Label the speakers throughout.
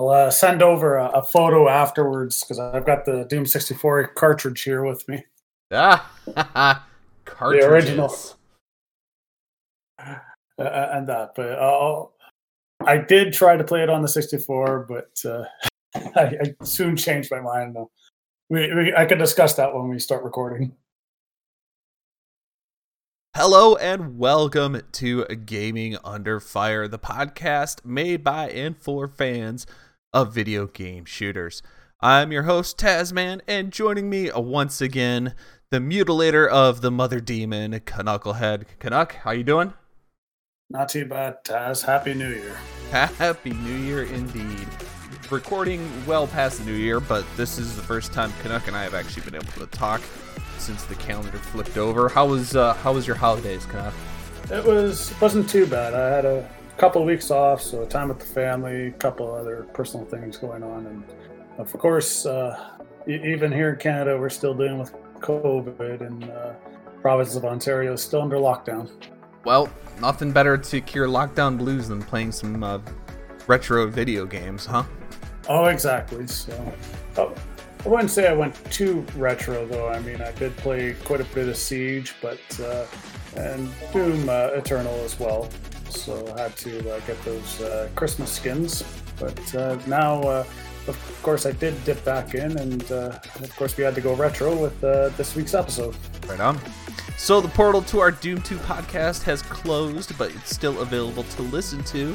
Speaker 1: I'll uh, send over a, a photo afterwards because I've got the Doom 64 cartridge here with me.
Speaker 2: Ah, cartridges.
Speaker 1: The original. Uh, and that, but I'll, I did try to play it on the 64, but uh, I, I soon changed my mind. Though. We, we, I can discuss that when we start recording.
Speaker 2: Hello and welcome to Gaming Under Fire, the podcast made by and for fans of video game shooters. I'm your host Tasman, and joining me once again, the mutilator of the mother demon, Knucklehead. Canuck, how you doing?
Speaker 1: Not too bad, Taz. Happy New Year.
Speaker 2: Happy New Year indeed. Recording well past the new year, but this is the first time Canuck and I have actually been able to talk since the calendar flipped over. How was uh, how was your holidays, Canuck?
Speaker 1: It was wasn't too bad. I had a couple of weeks off, so time with the family, a couple other personal things going on, and of course, uh, even here in Canada, we're still dealing with COVID, and uh, province of Ontario is still under lockdown.
Speaker 2: Well, nothing better to cure lockdown blues than playing some uh, retro video games, huh?
Speaker 1: Oh, exactly. So, oh, I wouldn't say I went too retro though. I mean, I did play quite a bit of Siege, but uh, and Doom uh, Eternal as well. So I had to uh, get those uh, Christmas skins. But uh, now, uh, of course, I did dip back in, and of course, we had to go retro with this week's episode.
Speaker 2: Right on. So the portal to our Doom 2 podcast has closed, but it's still available to listen to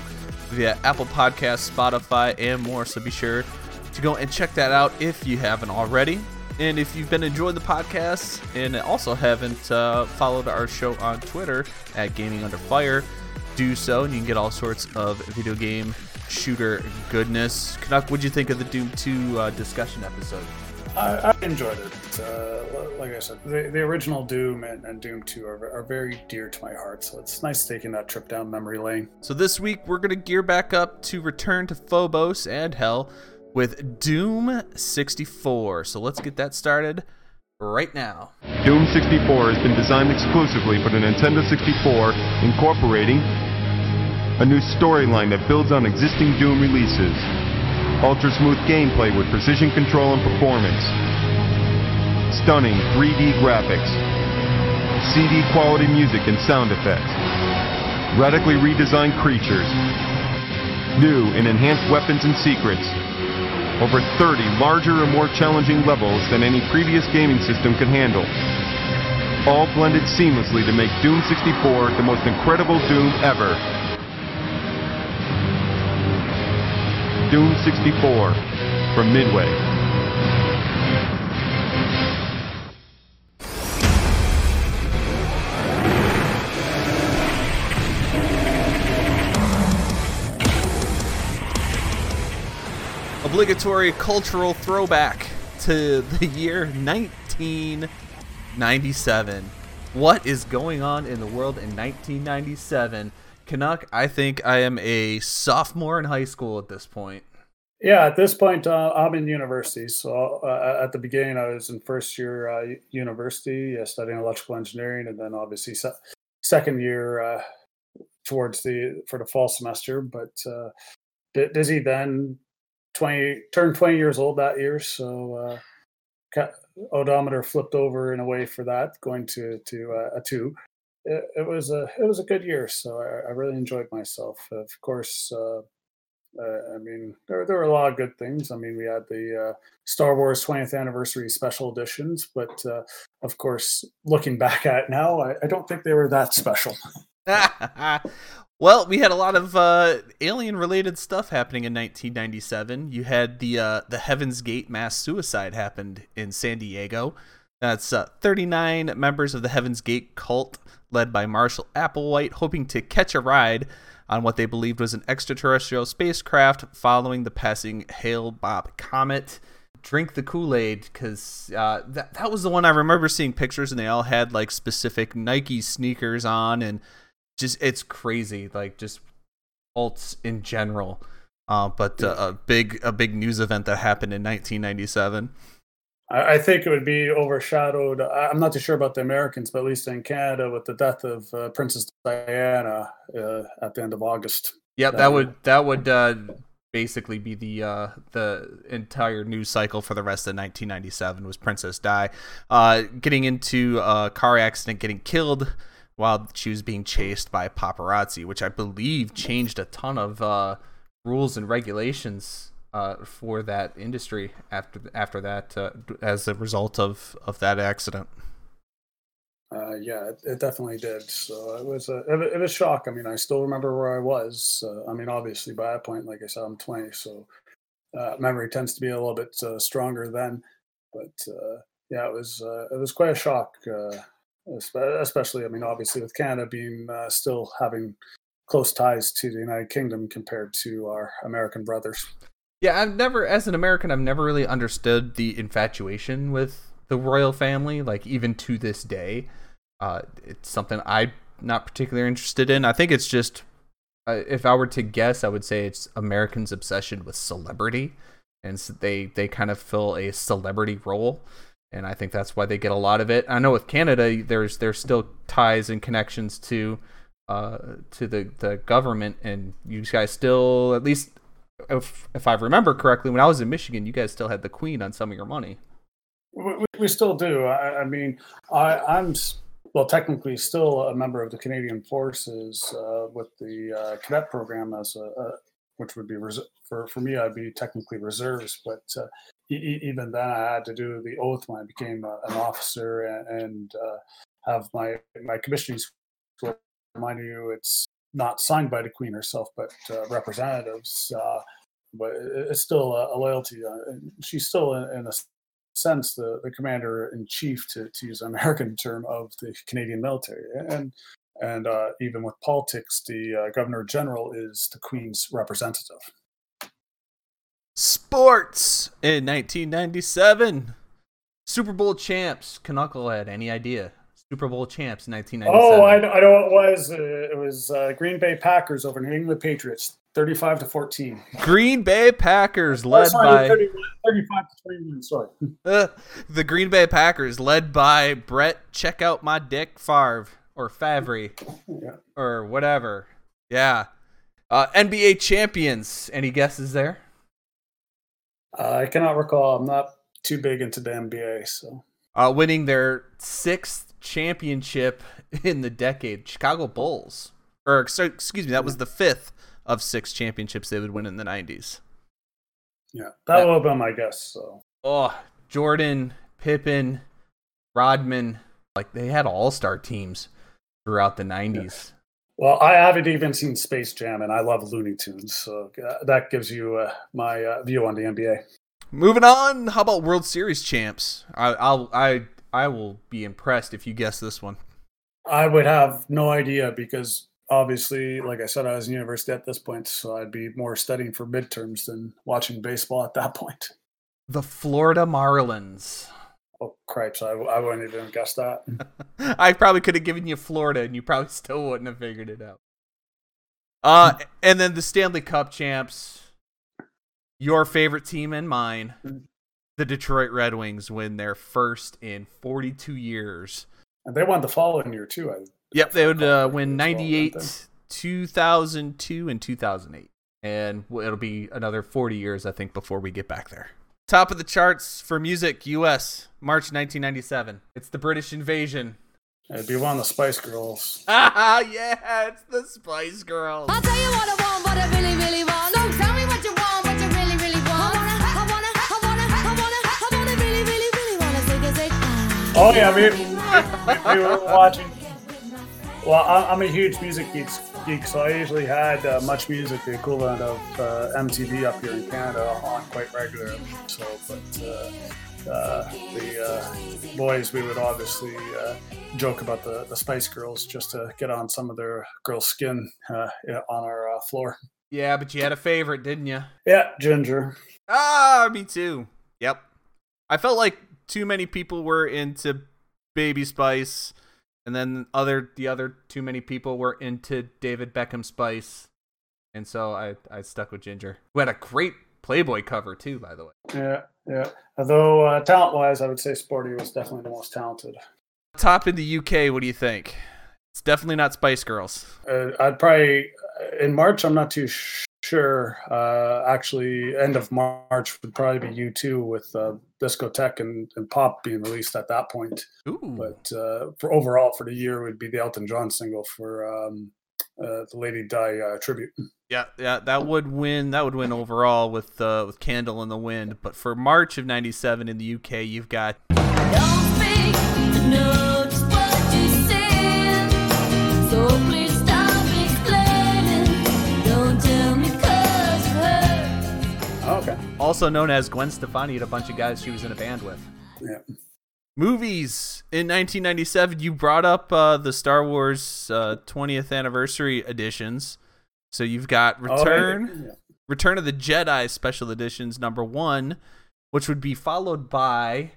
Speaker 2: via Apple Podcasts, Spotify, and more. So be sure to go and check that out if you haven't already. And if you've been enjoying the podcast and also haven't uh, followed our show on Twitter at Gaming Under Fire, do so, and you can get all sorts of video game shooter goodness. Canuck, what'd you think of the Doom 2 uh, discussion episode?
Speaker 1: I, I enjoyed it. Uh, like I said, the, the original Doom and, and Doom 2 are, are very dear to my heart, so it's nice taking that trip down memory lane.
Speaker 2: So this week, we're going to gear back up to return to Phobos and Hell with Doom 64. So let's get that started right now.
Speaker 3: Doom 64 has been designed exclusively for the Nintendo 64, incorporating a new storyline that builds on existing Doom releases. Ultra smooth gameplay with precision control and performance, stunning 3D graphics, CD quality music and sound effects, radically redesigned creatures, new and enhanced weapons and secrets, over 30 larger and more challenging levels than any previous gaming system could handle. All blended seamlessly to make Doom 64 the most incredible Doom ever. Doom 64 from Midway.
Speaker 2: Obligatory cultural throwback to the year 1997. What is going on in the world in 1997? Canuck, I think I am a sophomore in high school at this point.
Speaker 1: Yeah, at this point, uh, I'm in university. So uh, at the beginning, I was in first year uh, university, uh, studying electrical engineering, and then obviously se- second year uh, towards the for the fall semester. But uh, busy then. Twenty turned twenty years old that year, so odometer flipped over in a way for that, going to to a two it, it, was a it was a good year. So I, I really enjoyed myself. Of course, uh, uh, I mean there there were a lot of good things. I mean we had the uh, Star Wars 20th anniversary special editions, but uh, of course, looking back at now, I, I don't think they were that special.
Speaker 2: well, we had a lot of uh, alien related stuff happening in 1997. You had the uh, the Heaven's Gate mass suicide happened in San Diego. That's uh, 39 members of the Heaven's Gate cult led by Marshall Applewhite, hoping to catch a ride on what they believed was an extraterrestrial spacecraft following the passing Hale Bopp comet. Drink the Kool Aid because uh, that, that was the one I remember seeing pictures, and they all had like specific Nike sneakers on, and just it's crazy, like just cults in general. Uh, but uh, a big a big news event that happened in 1997.
Speaker 1: I, think it would be overshadowed. I'm not too sure about the Americans, but at least in Canada, with the death of uh, Princess Diana uh, at the end of August.
Speaker 2: Yep, that, that would that would uh, basically be the uh, the entire news cycle for the rest of 1997 was Princess Di uh, getting into a car accident, getting killed while she was being chased by paparazzi, which I believe changed a ton of uh, rules and regulations uh, for that industry after after that uh, as a result of of that accident.
Speaker 1: Uh, yeah, it, it, definitely did. So it was a it, it was shock. I mean, I still remember where I was. I mean, obviously by that point, like I said, I'm 20, so uh, memory tends to be a little bit uh, stronger then. But uh, yeah, it was it was quite a shock, especially. I mean, obviously with Canada being still having close ties to the United Kingdom compared to our American brothers.
Speaker 2: Yeah, I've never, as an American, I've never really understood the infatuation with the royal family. Like even to this day, uh, it's something I'm not particularly interested in. I think it's just, uh, if I were to guess, I would say it's Americans' obsession with celebrity, and so they they kind of fill a celebrity role, and I think that's why they get a lot of it. I know with Canada, there's there's still ties and connections to uh to the the government, and you guys still at least. If, if I remember correctly, when I was in Michigan, you guys still had the Queen on some of your money.
Speaker 1: We, we still do. I, I mean, I, I'm well, technically still a member of the Canadian Forces uh, with the uh, cadet program as a, a which would be res- for for me, I'd be technically reserves, but uh, e- even then, I had to do the oath when I became a, an officer and, and uh, have my my commissioning. School. Remind you, it's not signed by the Queen herself, but uh, representatives. Uh, but it's still a, a loyalty. she's still in, in a sense the, the commander in chief, to, to use an American term, of the Canadian military. And and uh, even with politics, the uh, governor general is the Queen's representative.
Speaker 2: Sports in 1997. Super Bowl champs, Knucklehead. Any idea? Super Bowl champs, 1997. Oh, I,
Speaker 1: I know what it was. Uh, it was uh, Green Bay Packers over New England Patriots. 35 to 14.
Speaker 2: Green Bay Packers led oh, by
Speaker 1: 35 to 21, sorry.
Speaker 2: Uh, the Green Bay Packers led by Brett check out my dick Favre or Favre yeah. or whatever. Yeah. Uh, NBA champions. Any guesses there?
Speaker 1: Uh, I cannot recall. I'm not too big into the NBA, so.
Speaker 2: Uh, winning their sixth championship in the decade, Chicago Bulls. Or excuse me, that was the fifth of six championships they would win in the 90s.
Speaker 1: Yeah, that, that would have been my guess. So.
Speaker 2: Oh, Jordan, Pippen, Rodman, like they had all star teams throughout the 90s. Yeah.
Speaker 1: Well, I haven't even seen Space Jam, and I love Looney Tunes, so that gives you uh, my uh, view on the NBA.
Speaker 2: Moving on, how about World Series champs? I, I'll I I will be impressed if you guess this one.
Speaker 1: I would have no idea because obviously, like I said, I was in university at this point, so I'd be more studying for midterms than watching baseball at that point.
Speaker 2: The Florida Marlins.
Speaker 1: Oh, cripes. I, I wouldn't even guess that.
Speaker 2: I probably could have given you Florida and you probably still wouldn't have figured it out. Uh, and then the Stanley Cup champs, your favorite team and mine, the Detroit Red Wings win their first in 42 years.
Speaker 1: And they won the following year, too, I
Speaker 2: Yep, they would uh, win 98, 2002, and 2008. And it'll be another 40 years, I think, before we get back there. Top of the charts for music, US, March 1997. It's the British invasion.
Speaker 1: It'd be one of the Spice Girls.
Speaker 2: Ah, yeah, it's the Spice Girls. I'll tell you what I want, what I really, really want.
Speaker 1: Oh, yeah, we, we, we were watching well, I'm a huge music geek, geek so I usually had uh, Much Music, the equivalent of uh, MTV up here in Canada, on quite regularly. So, but uh, uh the uh, boys, we would obviously uh, joke about the, the Spice Girls just to get on some of their girls' skin on our floor.
Speaker 2: Yeah, but you had a favorite, didn't you?
Speaker 1: Yeah, Ginger.
Speaker 2: Ah, me too. Yep. I felt like too many people were into Baby Spice and then other the other too many people were into David Beckham Spice, and so I I stuck with Ginger, who had a great Playboy cover too, by the way.
Speaker 1: Yeah, yeah. Although uh, talent wise, I would say Sporty was definitely the most talented.
Speaker 2: Top in the UK, what do you think? It's definitely not Spice Girls.
Speaker 1: Uh, I'd probably in March. I'm not too sure. Uh, actually, end of March would probably be U2 with uh, Discotheque and, and Pop being released at that point.
Speaker 2: Ooh.
Speaker 1: But uh, for overall for the year would be the Elton John single for um, uh, the Lady Di uh, tribute.
Speaker 2: Yeah, yeah, that would win. That would win overall with uh, with "Candle in the Wind." But for March of '97 in the UK, you've got also known as Gwen Stefani, had a bunch of guys she was in a band with.
Speaker 1: Yeah.
Speaker 2: Movies in 1997. You brought up uh, the Star Wars uh, 20th anniversary editions. So you've got
Speaker 1: Oh,
Speaker 2: Return,
Speaker 1: yeah.
Speaker 2: Return of the Jedi special editions number one, which would be followed by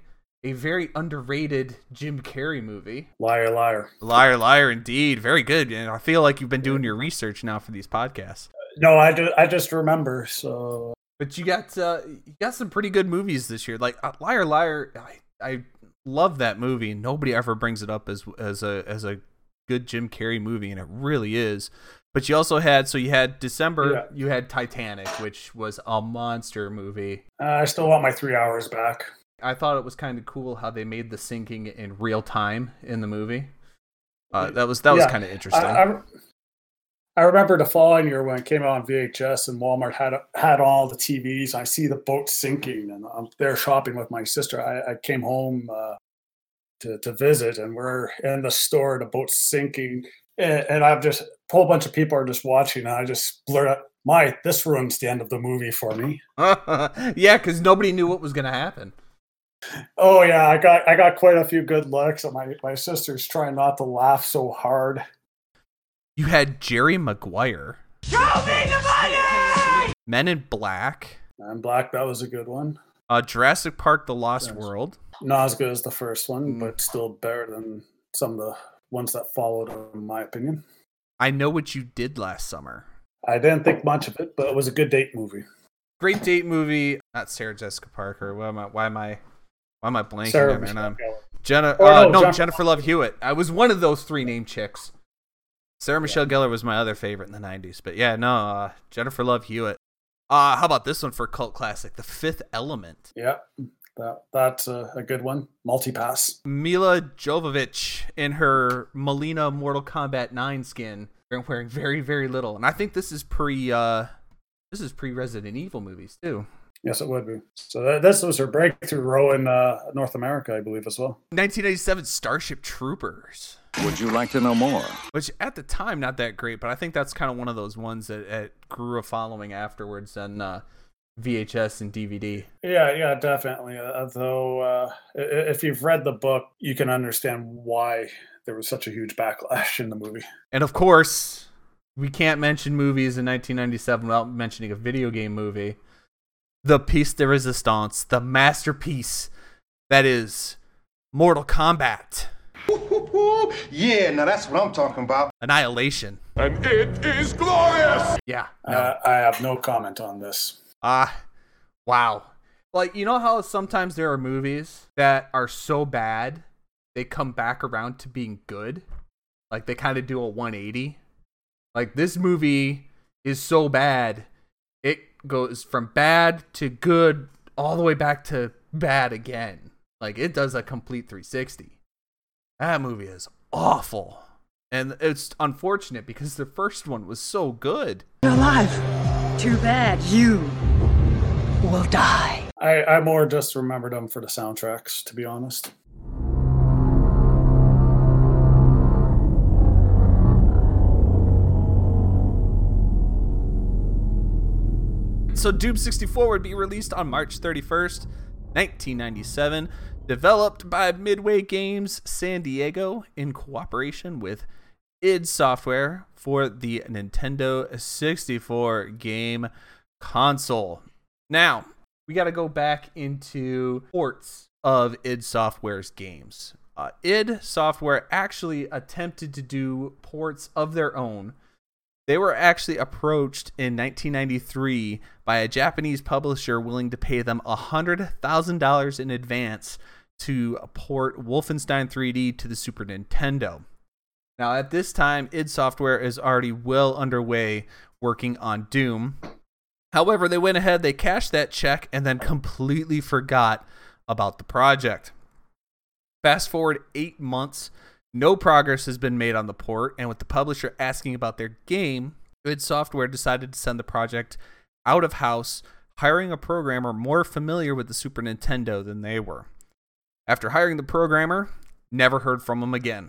Speaker 2: a very underrated Jim Carrey movie.
Speaker 1: Liar, liar.
Speaker 2: Liar, liar, indeed. Very good. And I feel like you've been doing your research now for these podcasts.
Speaker 1: No, I, ju- I just remember. So
Speaker 2: But you got uh, you got some pretty good movies this year. Like uh, Liar, Liar. I, I love that movie. Nobody ever brings it up as as a as a good Jim Carrey movie, and it really is. But you also had so you had December.
Speaker 1: Yeah.
Speaker 2: You had Titanic, which was a monster movie.
Speaker 1: uh, I still want my three hours back.
Speaker 2: I thought it was kind of cool how they made the sinking in real time in the movie. Uh, that was that was kind of interesting.
Speaker 1: I, I, I remember the following year when it came out on VHS and Walmart had had all the TVs. I see the boat sinking, and I'm there shopping with my sister. I, I came home uh, to to visit, and we're in the store. The boat's sinking, and, and I've just a whole bunch of people are just watching. And I just blurt out, "My, this ruins the end of the movie for me."
Speaker 2: yeah, because nobody knew what was going to happen.
Speaker 1: Oh yeah, I got I got quite a few good looks, and my my sister's trying not to laugh so hard.
Speaker 2: You had Jerry Maguire. Show me the money! Men in Black.
Speaker 1: Men in Black, that was a good one.
Speaker 2: Uh, Jurassic Park: The Lost
Speaker 1: Yes.
Speaker 2: World.
Speaker 1: Not as good as the first one,
Speaker 2: Mm.
Speaker 1: but still better than some of the ones that followed, in my opinion.
Speaker 2: I know what you did last summer.
Speaker 1: I didn't think much of it, but it was a good date movie.
Speaker 2: Great date movie. Not Sarah Jessica Parker. Why am I? Why am I? Why am I blanking?
Speaker 1: Sarah
Speaker 2: there, man?
Speaker 1: Michelle
Speaker 2: Jenna.
Speaker 1: Oh,
Speaker 2: uh,
Speaker 1: no,
Speaker 2: no,
Speaker 1: Jennifer-
Speaker 2: Jennifer Love Hewitt. I was one of those three named chicks. Sarah Michelle Gellar was my other favorite in the '90s, but yeah, no, uh, Jennifer Love Hewitt. Uh, how about this one for a cult classic, The Fifth Element?
Speaker 1: Yeah, that that's a, a good one. Multipass.
Speaker 2: Milla Jovovich in her Mileena Mortal Kombat 9 skin, wearing very, very little. And I think this is pre uh this is pre Resident Evil movies too.
Speaker 1: Yes, it would be. So that, this was her breakthrough role in uh, North America, I believe, as well.
Speaker 2: 1987 Starship Troopers.
Speaker 4: Would you like to know more?
Speaker 2: Which at the time not that great, but I think that's kind of one of those ones that, that grew a following afterwards on uh, VHS and DVD.
Speaker 1: Yeah, yeah, definitely. Uh, though, uh, i- i- if you've read the book, you can understand why there was such a huge backlash in the movie.
Speaker 2: And of course, we can't mention movies in 1997 without mentioning a video game movie. The piece de resistance, the masterpiece that is Mortal Kombat
Speaker 5: Yeah, now that's what I'm talking about.
Speaker 2: Annihilation.
Speaker 6: And it is glorious!
Speaker 2: Yeah. no.
Speaker 1: Uh, I have no comment on this.
Speaker 2: Ah, wow. Like, you know how sometimes there are movies that are so bad, they come back around to being good? Like, they kind of do a 180? Like, this movie is so bad, it goes from bad to good all the way back to bad again. Like, it does a complete 360. That movie is awful. And it's unfortunate because the first one was so good.
Speaker 7: You're alive. Too bad you will die.
Speaker 1: I, I more just remembered them for the soundtracks, to be honest.
Speaker 2: So Doom 64 would be released on March 31st, 1997, developed by Midway Games San Diego in cooperation with id Software for the Nintendo 64 game console. Now, we got to go back into ports of id Software's games. Uh, id Software actually attempted to do ports of their own they were actually approached in 1993 by a Japanese publisher willing to pay them $100,000 in advance to port Wolfenstein 3D to the Super Nintendo. Now, at this time, id Software is already well underway working on Doom. However, they went ahead, they cashed that check, and then completely forgot about the project. Fast forward eight months, no progress has been made on the port, and with the publisher asking about their game, id Software decided to send the project out of house, hiring a programmer more familiar with the Super Nintendo than they were. After hiring the programmer, never heard from him again.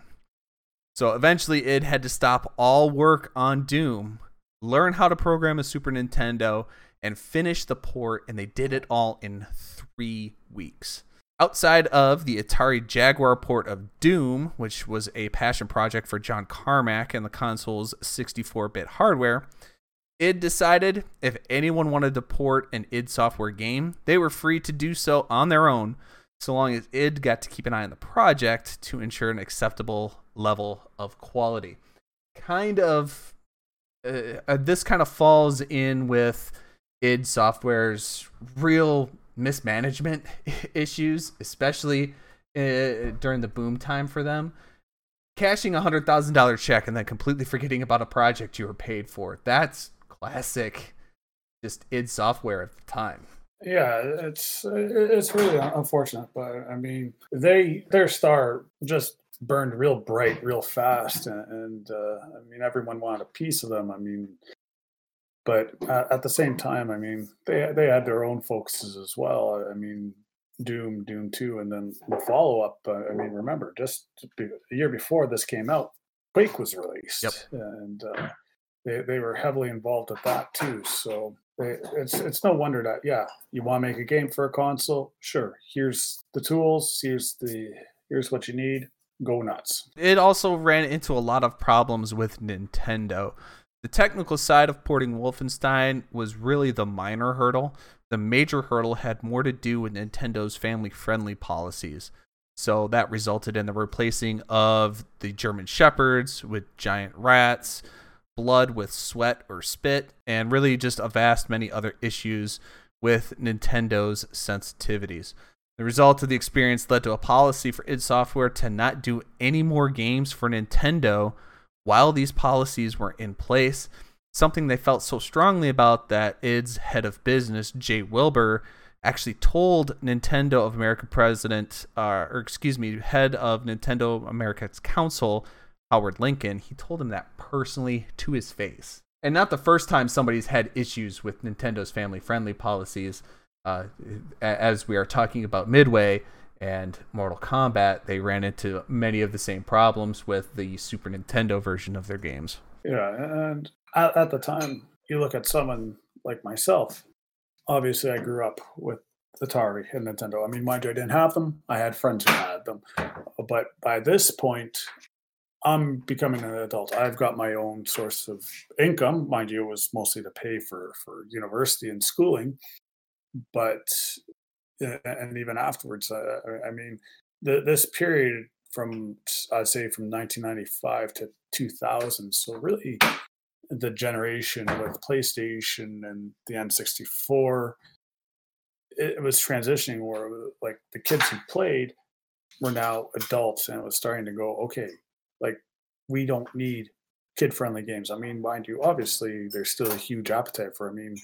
Speaker 2: So eventually, id had to stop all work on Doom, learn how to program a Super Nintendo, and finish the port, and they did it all in three weeks. Outside of the Atari Jaguar port of Doom, which was a passion project for John Carmack and the console's 64 bit hardware, id decided if anyone wanted to port an id software game, they were free to do so on their own, so long as id got to keep an eye on the project to ensure an acceptable level of quality. Kind of, uh, uh, this kind of falls in with id Software's real mismanagement issues, especially uh, during the boom time for them. Cashing a hundred thousand dollar check and then completely forgetting about a project you were paid for. That's classic, just id Software at the time.
Speaker 1: Yeah, it's it's really unfortunate, but I mean, they their star just burned real bright, real fast, and, and uh, I mean, everyone wanted a piece of them. I mean, but at, at the same time, I mean, they they had their own focuses as well. I mean, Doom, Doom Two, and then the follow up. Uh, I mean, remember, just a year before this came out, Quake was released,
Speaker 2: Yep.
Speaker 1: and uh, they they were heavily involved with that too. So it's it's no wonder that yeah, you want to make a game for a console. Sure, here's the tools. Here's the here's what you need. Go nuts.
Speaker 2: it also ran into a lot of problems with Nintendo. The technical side of porting Wolfenstein was really the minor hurdle. The major hurdle had more to do with Nintendo's family friendly policies. So that resulted in the replacing of the German Shepherds with giant rats, blood with sweat or spit, and really just a vast many other issues with Nintendo's sensitivities. The result of the experience led to a policy for id Software to not do any more games for Nintendo while these policies were in place. Something they felt so strongly about that id's head of business, Jay Wilbur, actually told Nintendo of America president, uh, or excuse me, head of Nintendo America's council, Howard Lincoln, he told him that personally to his face. And not the first time somebody's had issues with Nintendo's family friendly policies. Uh, as we are talking about Midway and Mortal Kombat, they ran into many of the same problems with the Super Nintendo version of their games.
Speaker 1: Yeah, and at, at the time, you look at someone like myself. Obviously, I grew up with Atari and Nintendo. I mean, mind you, I didn't have them. I had friends who had them, but by this point, I'm becoming an adult. I've got my own source of income. Mind you, it was mostly to pay for for university and schooling, but and even afterwards, uh, I- I mean, the, this period from I'd say from 1995 to 2000. So really, the generation with PlayStation and the N64, it, it was transitioning where like the kids who played were now adults, and it was starting to go okay, like we don't need kid-friendly games. I mean, mind you, obviously there's still a huge appetite for. I mean,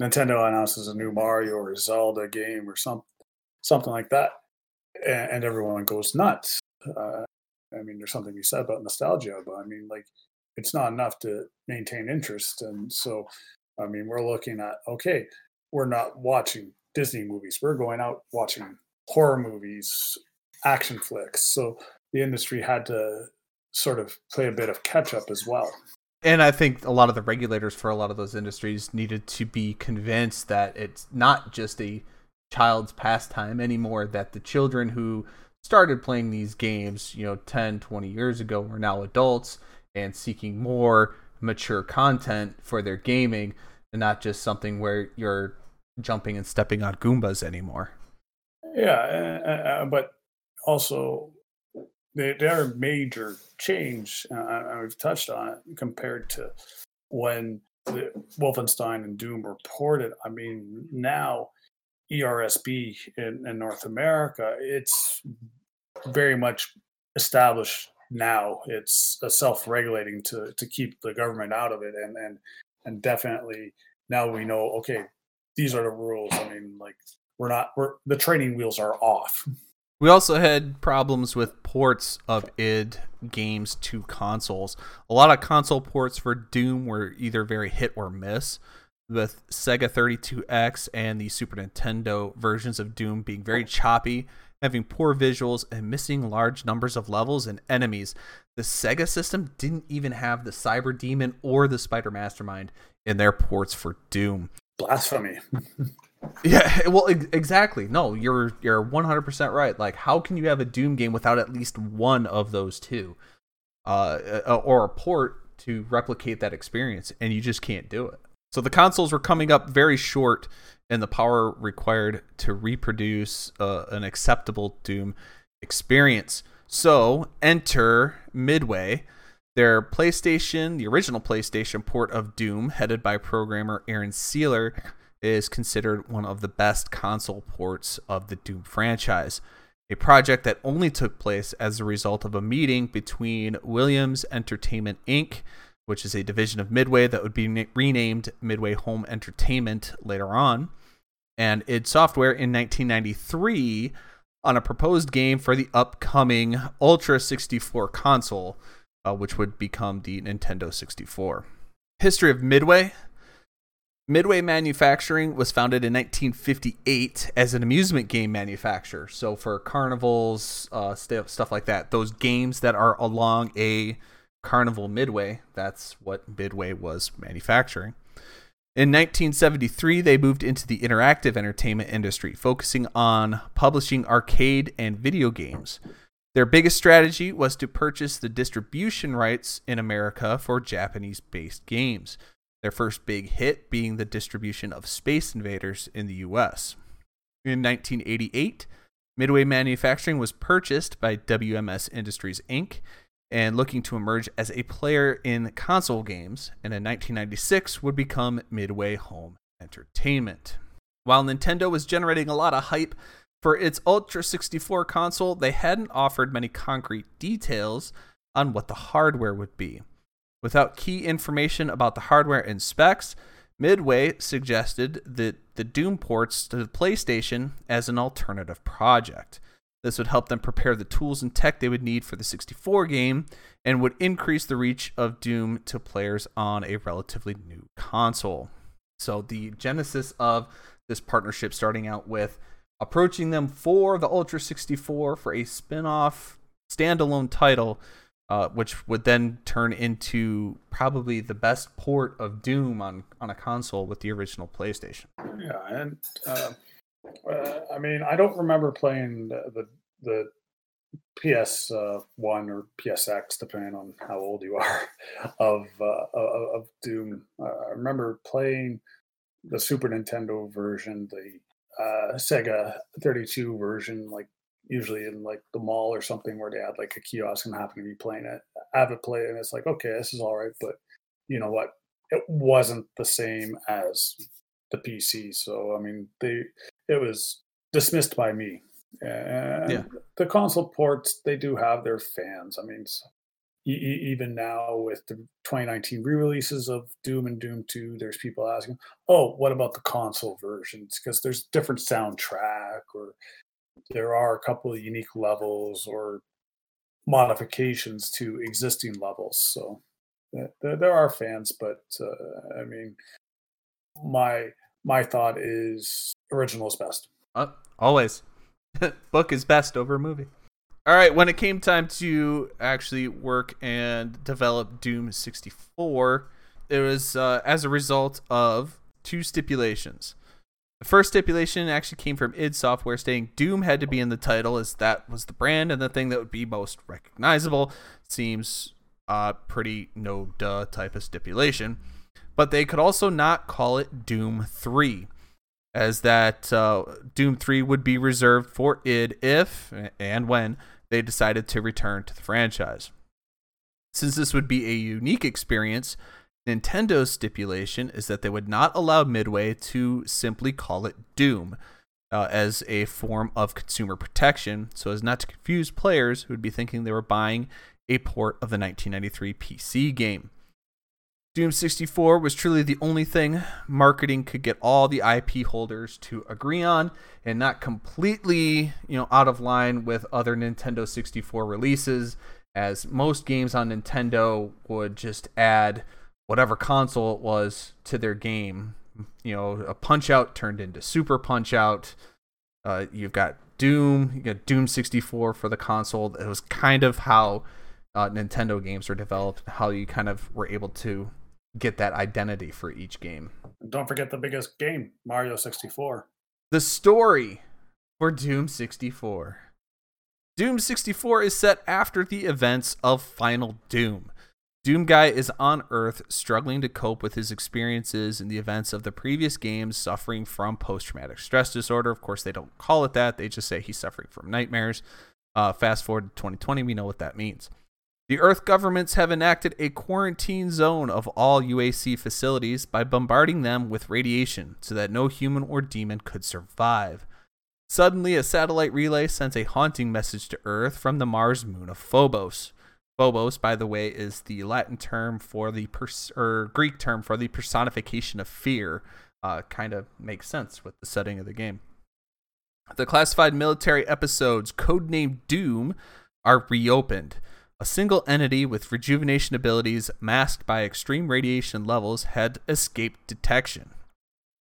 Speaker 1: Nintendo announces a new Mario or Zelda game or some something like that, and, and everyone goes nuts. Uh, I mean, there's something you said about nostalgia, but I mean, like, it's not enough to maintain interest. And so, I mean, we're looking at okay, we're not watching Disney movies. We're going out watching horror movies, action flicks. So the industry had to sort of play a bit of catch up as well.
Speaker 2: And I think a lot of the regulators for a lot of those industries needed to be convinced that it's not just a child's pastime anymore, that the children who started playing these games, you know, 10, 20 years ago are now adults and seeking more mature content for their gaming and not just something where you're jumping and stepping on Goombas anymore.
Speaker 1: Yeah, uh, uh, but also the, are other major change, uh, and we've touched on it, compared to when the Wolfenstein and Doom were ported. I mean, now ERSB in, in North America, it's very much established now. It's a self-regulating to to keep the government out of it, and and and definitely now we know okay these are the rules i mean like we're not we're the training wheels are off
Speaker 2: We also had problems with ports of id games to consoles. A lot of console ports for Doom were either very hit or miss, with Sega 32X and the Super Nintendo versions of Doom being very choppy, having poor visuals, and missing large numbers of levels and enemies. The Sega system didn't even have the Cyber Demon or the Spider Mastermind in their ports for Doom.
Speaker 1: blasphemy
Speaker 2: Yeah, well, ex- exactly. No, you're you're 100% right. Like, how can you have a Doom game without at least one of those two, uh, uh, or a port to replicate that experience? And you just can't do it. So the consoles were coming up very short and the power required to reproduce uh, an acceptable Doom experience. So enter Midway. Their PlayStation, the original PlayStation port of Doom, headed by programmer Aaron Seeler, is considered one of the best console ports of the Doom franchise. A project that only took place as a result of a meeting between Williams Entertainment Inc., which is a division of Midway that would be na- renamed Midway Home Entertainment later on, and id Software in 1993 on a proposed game for the upcoming Ultra 64 console, uh, which would become the Nintendo 64. History of Midway Midway Manufacturing was founded in 1958 as an amusement game manufacturer. So for carnivals, uh, st- stuff like that, those games that are along a carnival midway, that's what Midway was manufacturing. In 1973, they moved into the interactive entertainment industry, focusing on publishing arcade and video games. Their biggest strategy was to purchase the distribution rights in America for Japanese based games their first big hit being the distribution of Space Invaders in the US. In 1988, Midway Manufacturing was purchased by WMS Industries Inc. and looking to emerge as a player in console games, and in 1996 would become Midway Home Entertainment. While Nintendo was generating a lot of hype for its Ultra 64 console, they hadn't offered many concrete details on what the hardware would be. Without key information about the hardware and specs, Midway suggested that the Doom ports to the PlayStation as an alternative project. This would help them prepare the tools and tech they would need for the 64 game and would increase the reach of Doom to players on a relatively new console. So, the genesis of this partnership starting out with approaching them for the Ultra 64 for a spin off standalone title uh, which would then turn into probably the best port of Doom on, on a console with the original PlayStation.
Speaker 1: Yeah, and uh, uh, I mean, I don't remember playing the the, the PS uh, one or PSX, depending on how old you are, of uh, of, of Doom. Uh, I remember playing the Super Nintendo version, the Sega 32 version, like usually in like the mall or something where they had like a kiosk and happen to be playing it. I have it play and it's like, okay, this is all right, but you know what? It wasn't the same as the PC. So I mean, they it was dismissed by me. And
Speaker 2: Yeah.
Speaker 1: the console ports, they do have their fans. I mean, even now with the 2019 re-releases of Doom and Doom 2, there's people asking, "Oh, what about the console versions?" Because there's different soundtrack, or there are a couple of unique levels or modifications to existing levels. So uh, there, there are fans, but uh, I mean, my my thought is original is best.
Speaker 2: Uh, always. Book is best over movie. All right, when it came time to actually work and develop Doom 64, it was uh, as a result of two stipulations. The first stipulation actually came from id Software stating Doom had to be in the title as that was the brand and the thing that would be most recognizable. Seems uh, pretty no duh type of stipulation. But they could also not call it Doom 3 as that uh, Doom 3 would be reserved for id if and when they decided to return to the franchise. Since this would be a unique experience, Nintendo's stipulation is that they would not allow Midway to simply call it Doom uh, as a form of consumer protection, so as not to confuse players who would be thinking they were buying a port of the 1993 PC game. Doom 64 was truly the only thing marketing could get all the IP holders to agree on and not completely, you know, out of line with other Nintendo 64 releases as most games on Nintendo would just add whatever console it was to their game. You know, a Punch Out turned into Super Punch Out. Uh, you've got Doom, you got Doom 64 for the console. It was kind of how uh, Nintendo games were developed, how you kind of were able to get that identity for each game.
Speaker 1: Don't forget the biggest game, Mario 64.
Speaker 2: The story for Doom 64. Doom 64 is set after the events of Final Doom. Doom Guy is on Earth struggling to cope with his experiences in the events of the previous games, suffering from post traumatic stress disorder. Of course, they don't call it that, they just say he's suffering from nightmares. Uh, fast forward to 2020, we know what that means. The Earth governments have enacted a quarantine zone of all UAC facilities by bombarding them with radiation so that no human or demon could survive. Suddenly, a satellite relay sends a haunting message to Earth from the Mars moon of Phobos. Phobos, by the way, is the Latin term for the pers- or Greek term for the personification of fear. Uh, kind of makes sense with the setting of the game. The classified military episodes, codenamed Doom, are reopened. A single entity with rejuvenation abilities masked by extreme radiation levels had escaped detection.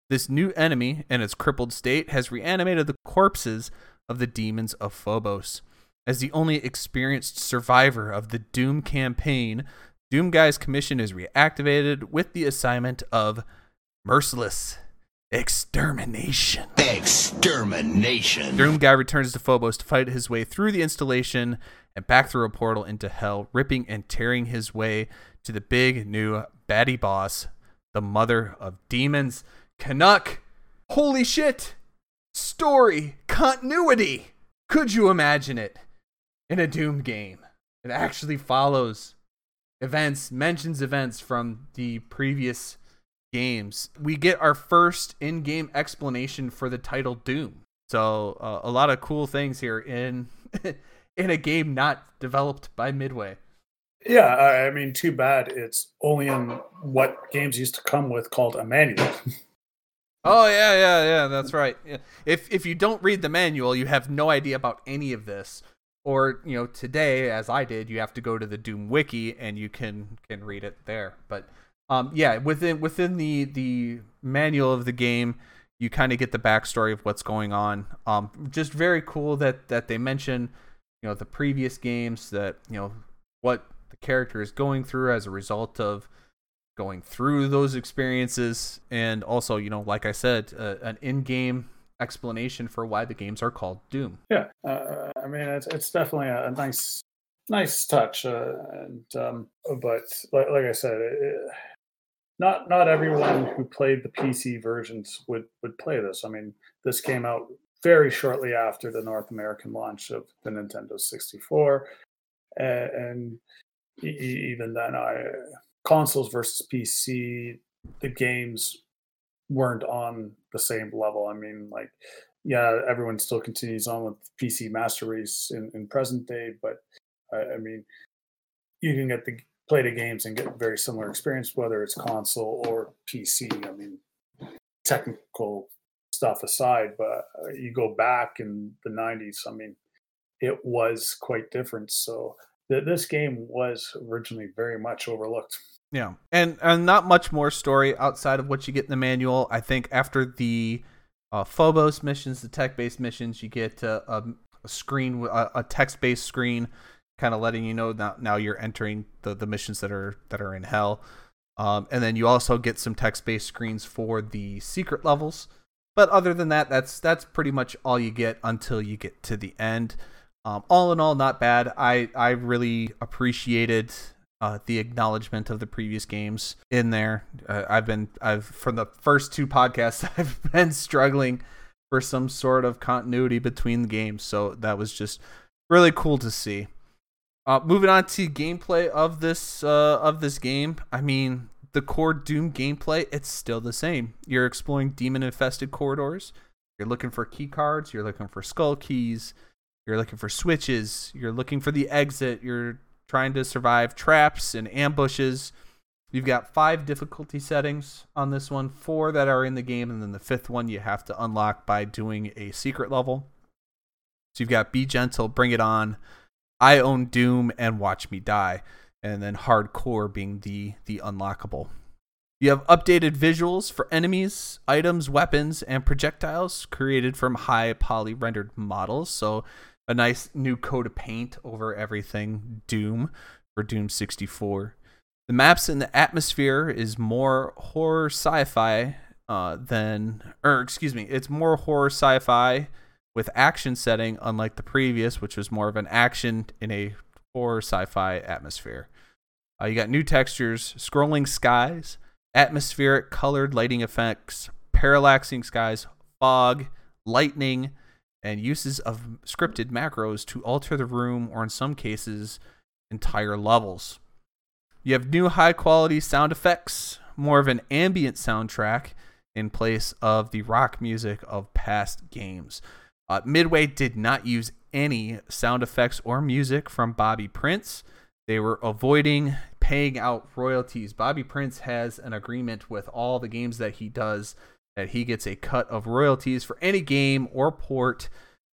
Speaker 2: This new enemy, in its crippled state, has reanimated the corpses of the demons of Phobos. As the only experienced survivor of the Doom campaign, Doom Guy's commission is reactivated with the assignment of merciless extermination.
Speaker 8: Extermination.
Speaker 2: Doom Guy returns to Phobos to fight his way through the installation and back through a portal into hell, ripping and tearing his way to the big new baddie boss, the mother of demons, Canuck. Holy shit! Story continuity. Could you imagine it in a Doom game? It actually follows events, mentions events from the previous games. We get our first in-game explanation for the title Doom. So uh, a lot of cool things here in in a game not developed by Midway.
Speaker 1: Yeah, I I mean, too bad it's only in what games used to come with called a manual.
Speaker 2: Oh yeah, yeah, yeah. That's right. Yeah. If if you don't read the manual, you have no idea about any of this. Or you know, today, as I did, you have to go to the Doom wiki and you can can read it there. But um, yeah, within within the the manual of the game, you kind of get the backstory of what's going on. Um, just very cool that that they mention, you know, the previous games that you know what the character is going through as a result of going through those experiences and also you know like i said uh, an in-game explanation for why the games are called doom
Speaker 1: yeah, uh, I mean, it's, it's definitely a, a nice, nice touch. Uh, and um, but like, like I said, it, not not everyone who played the PC versions would would play this. I mean, this came out very shortly after the North American launch of the Nintendo 64, a- and e- even then, I consoles versus PC, the games weren't on the same level. I mean, like, yeah, everyone still continues on with PC Master Race in, in present day, but I, I mean, you can get the play the games and get very similar experience, whether it's console or PC. I mean, technical stuff aside, but uh, you go back in the 90s, I mean, it was quite different. So th- this game was originally very much overlooked.
Speaker 2: Yeah. And and not much more story outside of what you get in the manual. I think after the uh, phobos missions the tech-based missions you get uh, a, a screen a text-based screen kind of letting you know now, now you're entering the, the missions that are that are in hell. Um, and then you also get some text-based screens for the secret levels. But other than that that's that's pretty much all you get until you get to the end. Um, all in all not bad. I i really appreciated uh, the acknowledgement of the previous games in there uh, i've been i've from the first two podcasts i've been struggling for some sort of continuity between the games so that was just really cool to see uh, moving on to gameplay of this uh, of this game. I mean, the core Doom gameplay it's still the same. You're exploring demon infested corridors. You're looking for key cards. You're looking for skull keys. You're looking for switches. You're looking for the exit. You're trying to survive traps and ambushes. You've got five difficulty settings on this one, four that are in the game, and then the fifth one you have to unlock by doing a secret level. So you've got Be Gentle, Bring It On, I Own Doom, and Watch Me Die, and then Hardcore being the the unlockable. You have updated visuals for enemies, items, weapons, and projectiles created from high poly rendered models. So a nice new coat of paint over everything Doom for Doom 64. The maps and the atmosphere is more horror sci-fi uh, than, or excuse me, it's more horror sci-fi with action setting, unlike the previous, which was more of an action in a horror sci-fi atmosphere. Uh, you got new textures, scrolling skies, atmospheric colored lighting effects, parallaxing skies, fog, lightning, and uses of scripted macros to alter the room or, in some cases, entire levels. You have new high quality sound effects, more of an ambient soundtrack in place of the rock music of past games. Uh, Midway did not use any sound effects or music from Bobby Prince. They were avoiding paying out royalties. Bobby Prince has an agreement with all the games that he does that he gets a cut of royalties for any game or port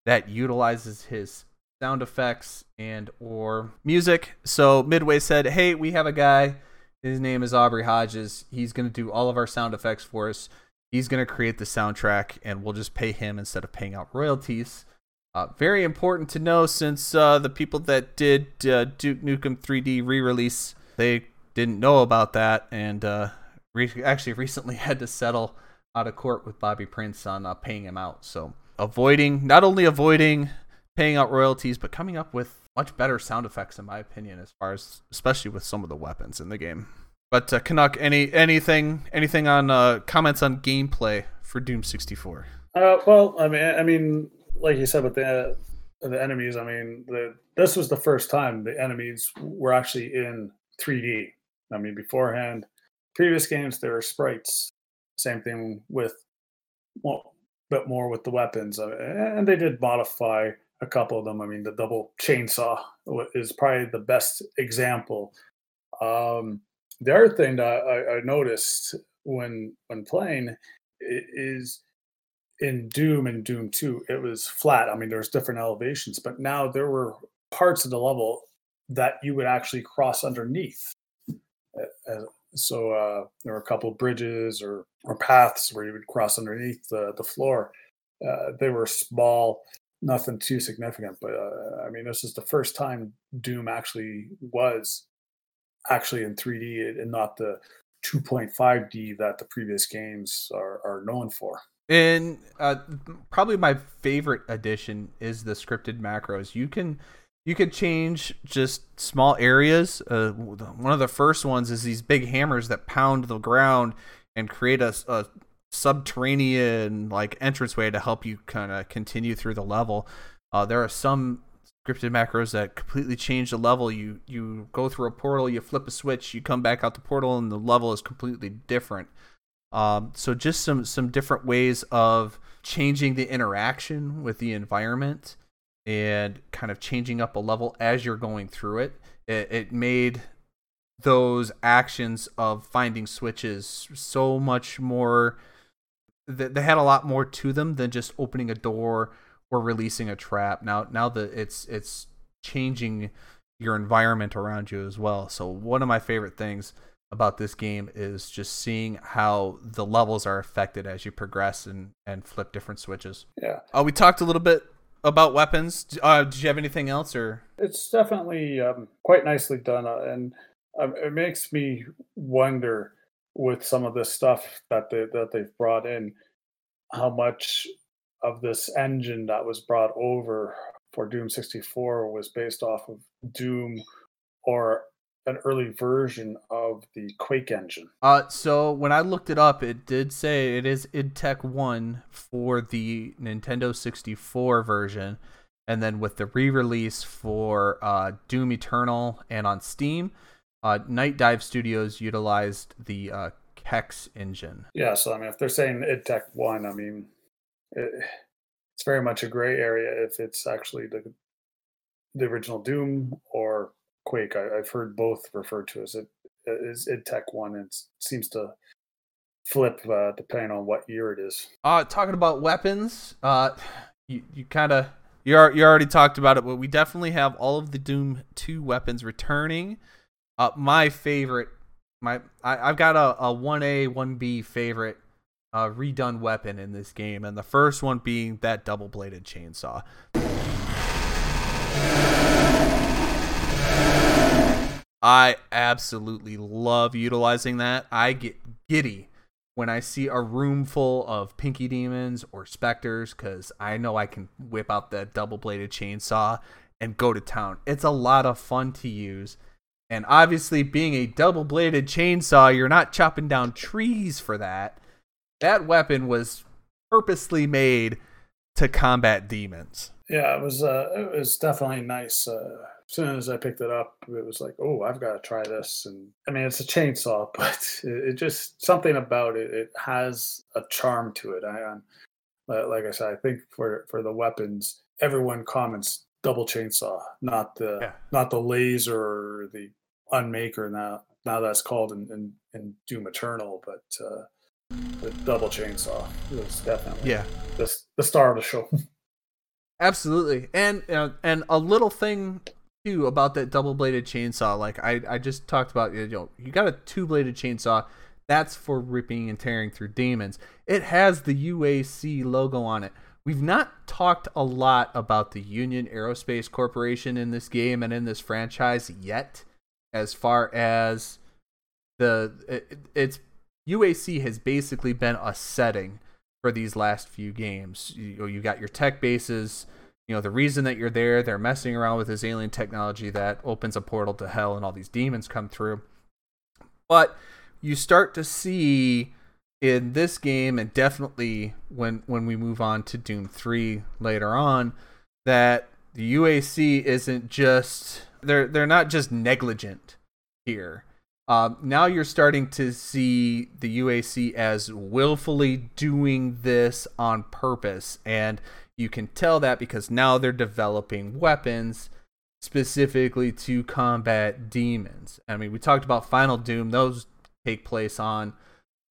Speaker 2: that utilizes his sound effects and or music. So Midway said, "Hey, we have a guy. His name is Aubrey Hodges. He's going to do all of our sound effects for us. He's going to create the soundtrack, and we'll just pay him instead of paying out royalties." Uh, very important to know since uh, the people that did uh, Duke Nukem 3D re-release they didn't know about that, and uh, re- actually recently had to settle out of court with Bobby Prince on uh, paying him out. So avoiding, not only avoiding paying out royalties, but coming up with much better sound effects, in my opinion, as far as especially with some of the weapons in the game. But uh, Canuck, any anything anything on uh, comments on gameplay for Doom 64?
Speaker 1: Uh, well, I mean, I mean, like you said with the the enemies, I mean, the this was the first time the enemies were actually in 3D. I mean, beforehand, previous games there were sprites. Same thing with, well, bit more with the weapons, and they did modify a couple of them. I mean, the double chainsaw is probably the best example. Um, the other thing that I, I noticed when when playing is in Doom and Doom 2, it was flat. I mean, there's different elevations, but now there were parts of the level that you would actually cross underneath. So uh, there were a couple bridges or, or paths where you would cross underneath the, the floor. Uh, they were small, nothing too significant, but uh, I mean, this is the first time Doom actually was actually in 3D and not the 2.5D that the previous games are, are known for.
Speaker 2: And uh, probably my favorite addition is the scripted macros. You can you could change just small areas. Uh, one of the first ones is these big hammers that pound the ground and create a, a subterranean like entranceway to help you kind of continue through the level. Uh, there are some scripted macros that completely change the level. You you go through a portal, you flip a switch, you come back out the portal, and the level is completely different. Um, so just some some different ways of changing the interaction with the environment and kind of changing up a level as you're going through it. It, it made those actions of finding switches so much more. They, they had a lot more to them than just opening a door or releasing a trap. Now now that it's it's changing your environment around you as well. So one of my favorite things about this game is just seeing how the levels are affected as you progress and and flip different switches.
Speaker 1: Yeah.
Speaker 2: Uh, we talked a little bit about weapons. Uh, did you have anything else or?
Speaker 1: it's definitely um, quite nicely done, uh, and um, it makes me wonder with some of this stuff that they that they've brought in, how much of this engine that was brought over for Doom 64 was based off of Doom or an early version of the Quake engine.
Speaker 2: Uh, so when I looked it up, it did say it is id Tech One for the Nintendo 64 version, and then with the re-release for uh, Doom Eternal and on Steam, uh, Nightdive Studios utilized the uh, Kex engine.
Speaker 1: Yeah, so I mean, if they're saying id Tech One, I mean, it, it's very much a gray area if it's actually the the original Doom or Quake. I, I've heard both referred to as id Tech one. It seems to flip uh, depending on what year it is.
Speaker 2: Uh, talking about weapons, uh, you you kind of you are, you already talked about it, but we definitely have all of the Doom two weapons returning. Uh, my favorite, my I, I've got a a one A one B favorite uh, redone weapon in this game, and the first one being that double bladed chainsaw. I absolutely love utilizing that. I get giddy when I see a room full of pinky demons or specters because I know I can whip out that double bladed chainsaw and go to town. It's a lot of fun to use. And obviously, being a double bladed chainsaw, you're not chopping down trees for that. That weapon was purposely made to combat demons.
Speaker 1: Yeah, it was uh, it was definitely nice. Uh, soon as I picked it up, it was like, oh, I've got to try this. And I mean, it's a chainsaw, but it, it just something about it. It has a charm to it. I, li- like I said, I think for for the weapons, everyone comments double chainsaw, not the
Speaker 2: Yeah.
Speaker 1: not the laser or the unmaker. Now now that's called in in, in Doom Eternal, but uh, the double chainsaw was definitely
Speaker 2: Yeah.
Speaker 1: the the star of the show.
Speaker 2: Absolutely, and uh, and a little thing too about that double bladed chainsaw. Like I I just talked about, you know, you got a two bladed chainsaw. That's for ripping and tearing through demons. It has the UAC logo on it. We've not talked a lot about the Union Aerospace Corporation in this game and in this franchise yet, as far as the it, it's UAC has basically been a setting for these last few games. You, you got your tech bases. You know the reason that you're there. They're messing around with this alien technology that opens a portal to hell, and all these demons come through. But you start to see in this game, and definitely when when we move on to Doom Three later on, that the UAC isn't just they're they're not just negligent here. Um, now you're starting to see the UAC as willfully doing this on purpose, and you can tell that because now they're developing weapons specifically to combat demons. I mean, we talked about Final Doom; those take place on,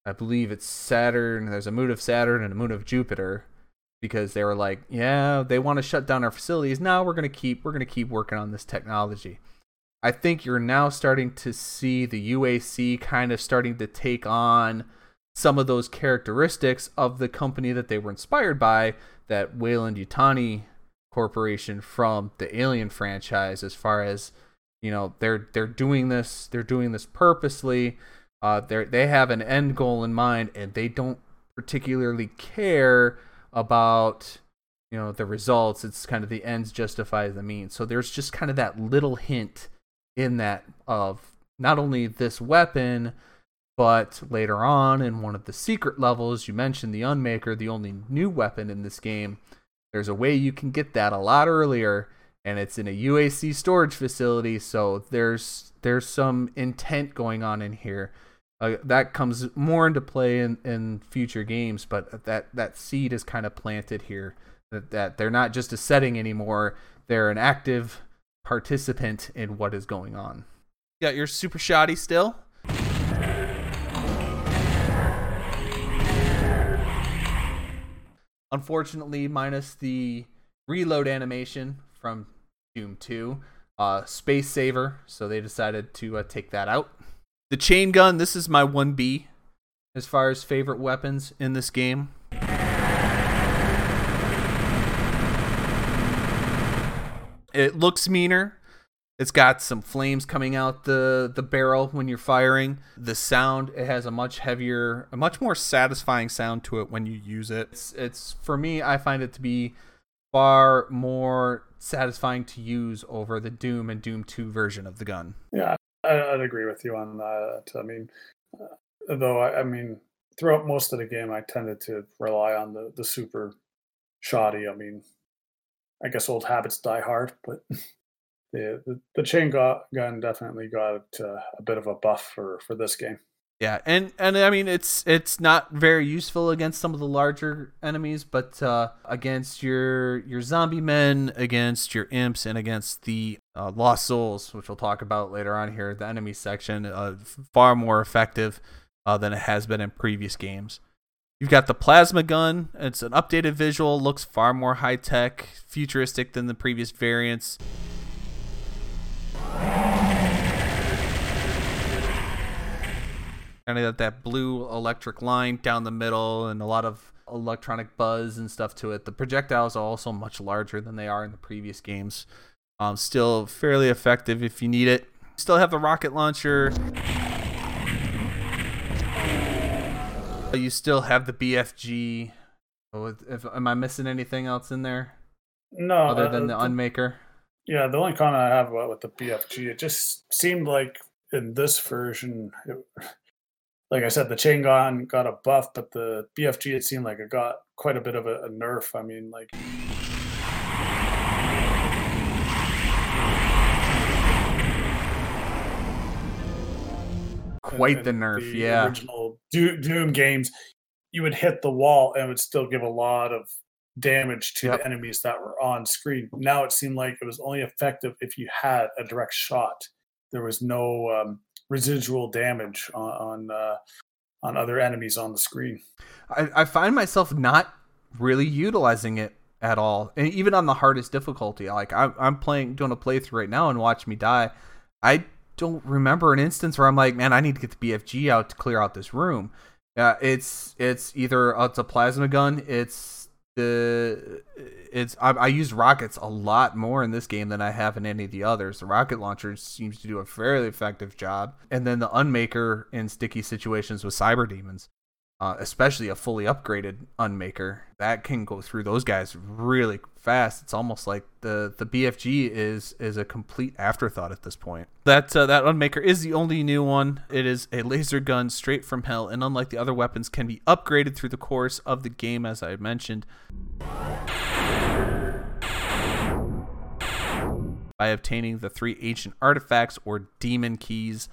Speaker 2: I believe it's Saturn. There's a moon of Saturn and a moon of Jupiter, because they were like, yeah, they want to shut down our facilities. Now we're gonna keep we're gonna keep working on this technology. I think you're now starting to see the UAC kind of starting to take on some of those characteristics of the company that they were inspired by, that Weyland Yutani Corporation from the Alien franchise, as far as you know, they're they're doing this, they're doing this purposely. Uh, they they have an end goal in mind, and they don't particularly care about you know the results. It's kind of the ends justify the means. So there's just kind of that little hint in that of not only this weapon, but later on in one of the secret levels, you mentioned the Unmaker, the only new weapon in this game. There's a way you can get that a lot earlier, and it's in a UAC storage facility. So there's there's some intent going on in here. Uh, that comes more into play in, in future games, but that that seed is kind of planted here. That, that they're not just a setting anymore; they're an active participant in what is going on. Yeah, you're super shoddy still. Unfortunately, minus the reload animation from Doom 2, uh, Space Saver, so they decided to uh, take that out. The chain gun, this is my 1B as far as favorite weapons in this game. It looks meaner. It's got some flames coming out the the barrel when you're firing. The sound it has a much heavier, a much more satisfying sound to it when you use it. It's, it's for me, I find it to be far more satisfying to use over the Doom and Doom 2 version of the gun.
Speaker 1: Yeah, I, I'd agree with you on that. I mean, uh, though, I, I mean, throughout most of the game, I tended to rely on the, the super shoddy. I mean, I guess old habits die hard, but the the, chain gu- gun definitely got uh, a bit of a buff for, for this game.
Speaker 2: Yeah, and and I mean it's it's not very useful against some of the larger enemies, but uh, against your your zombie men, against your imps, and against the uh, lost souls, which we'll talk about later on here, the enemy section, uh, far more effective uh, than it has been in previous games. You've got the plasma gun. It's an updated visual, looks far more high tech, futuristic than the previous variants. Kind of that blue electric line down the middle and a lot of electronic buzz and stuff to it. The projectiles are also much larger than they are in the previous games. Um, still fairly effective if you need it. Still have the rocket launcher. You still have the BFG. Oh, if, am I missing anything else in there
Speaker 9: No,
Speaker 2: other than
Speaker 9: uh,
Speaker 2: the Unmaker?
Speaker 9: Yeah, the only comment I have about with the BFG, it just seemed like in this version, it, like I said, the chain gun got a buff, but the BFG it seemed like it got quite a bit of a, a nerf. I mean, like
Speaker 2: Quite the nerf,
Speaker 9: the
Speaker 2: yeah.
Speaker 9: Original Doom, Doom games, you would hit the wall and would still give a lot of damage to
Speaker 2: Yep.
Speaker 9: the enemies that were on screen. Now it seemed like it was only effective if you had a direct shot. There was no um, residual damage on on, uh, on other enemies on the screen.
Speaker 2: I, I find myself not really utilizing it at all, and even on the hardest difficulty. Like I'm, I'm playing, doing a playthrough right now, and watch me die. I don't remember an instance where I'm like, man, I need to get the BFG out to clear out this room. Uh, it's it's either uh, it's a plasma gun, it's the it's I, I use rockets a lot more in this game than I have in any of the others. The rocket launcher seems to do a fairly effective job, and then the unmaker in sticky situations with cyber demons uh, especially a fully upgraded unmaker that can go through those guys really fast. It's almost like the the bfg is is a complete afterthought at this point. That uh, that unmaker is the only new one. It is a laser gun straight from hell and unlike the other weapons can be upgraded through the course of the game as i mentioned. By obtaining the three ancient artifacts or demon keys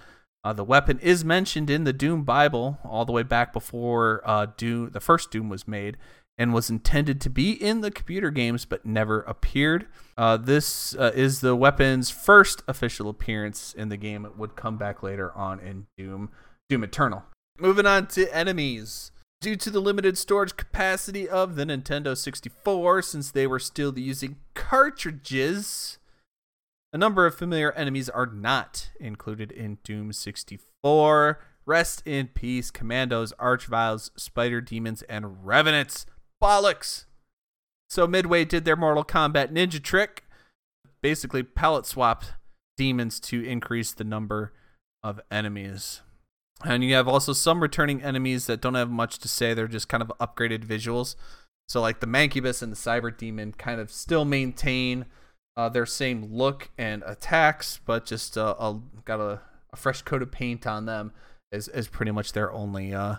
Speaker 2: uh, the weapon is mentioned in the Doom Bible all the way back before uh, Doom, the first Doom was made, and was intended to be in the computer games but never appeared. Uh, this uh, is the weapon's first official appearance in the game. It would come back later on in Doom, Doom Eternal. Moving on to enemies. Due to the limited storage capacity of the Nintendo 64, since they were still using cartridges, a number of familiar enemies are not included in Doom 64. Rest in peace, Commandos, Archviles, Spider Demons, and Revenants. Bollocks! So Midway did their Mortal Kombat ninja trick. Basically, palette swapped demons to increase the number of enemies. And you have also some returning enemies that don't have much to say. They're just kind of upgraded visuals. So, like the Mancubus and the Cyber Demon kind of still maintain uh, their same look and attacks, but just uh, a, got a, a fresh coat of paint on them is, is pretty much their only uh,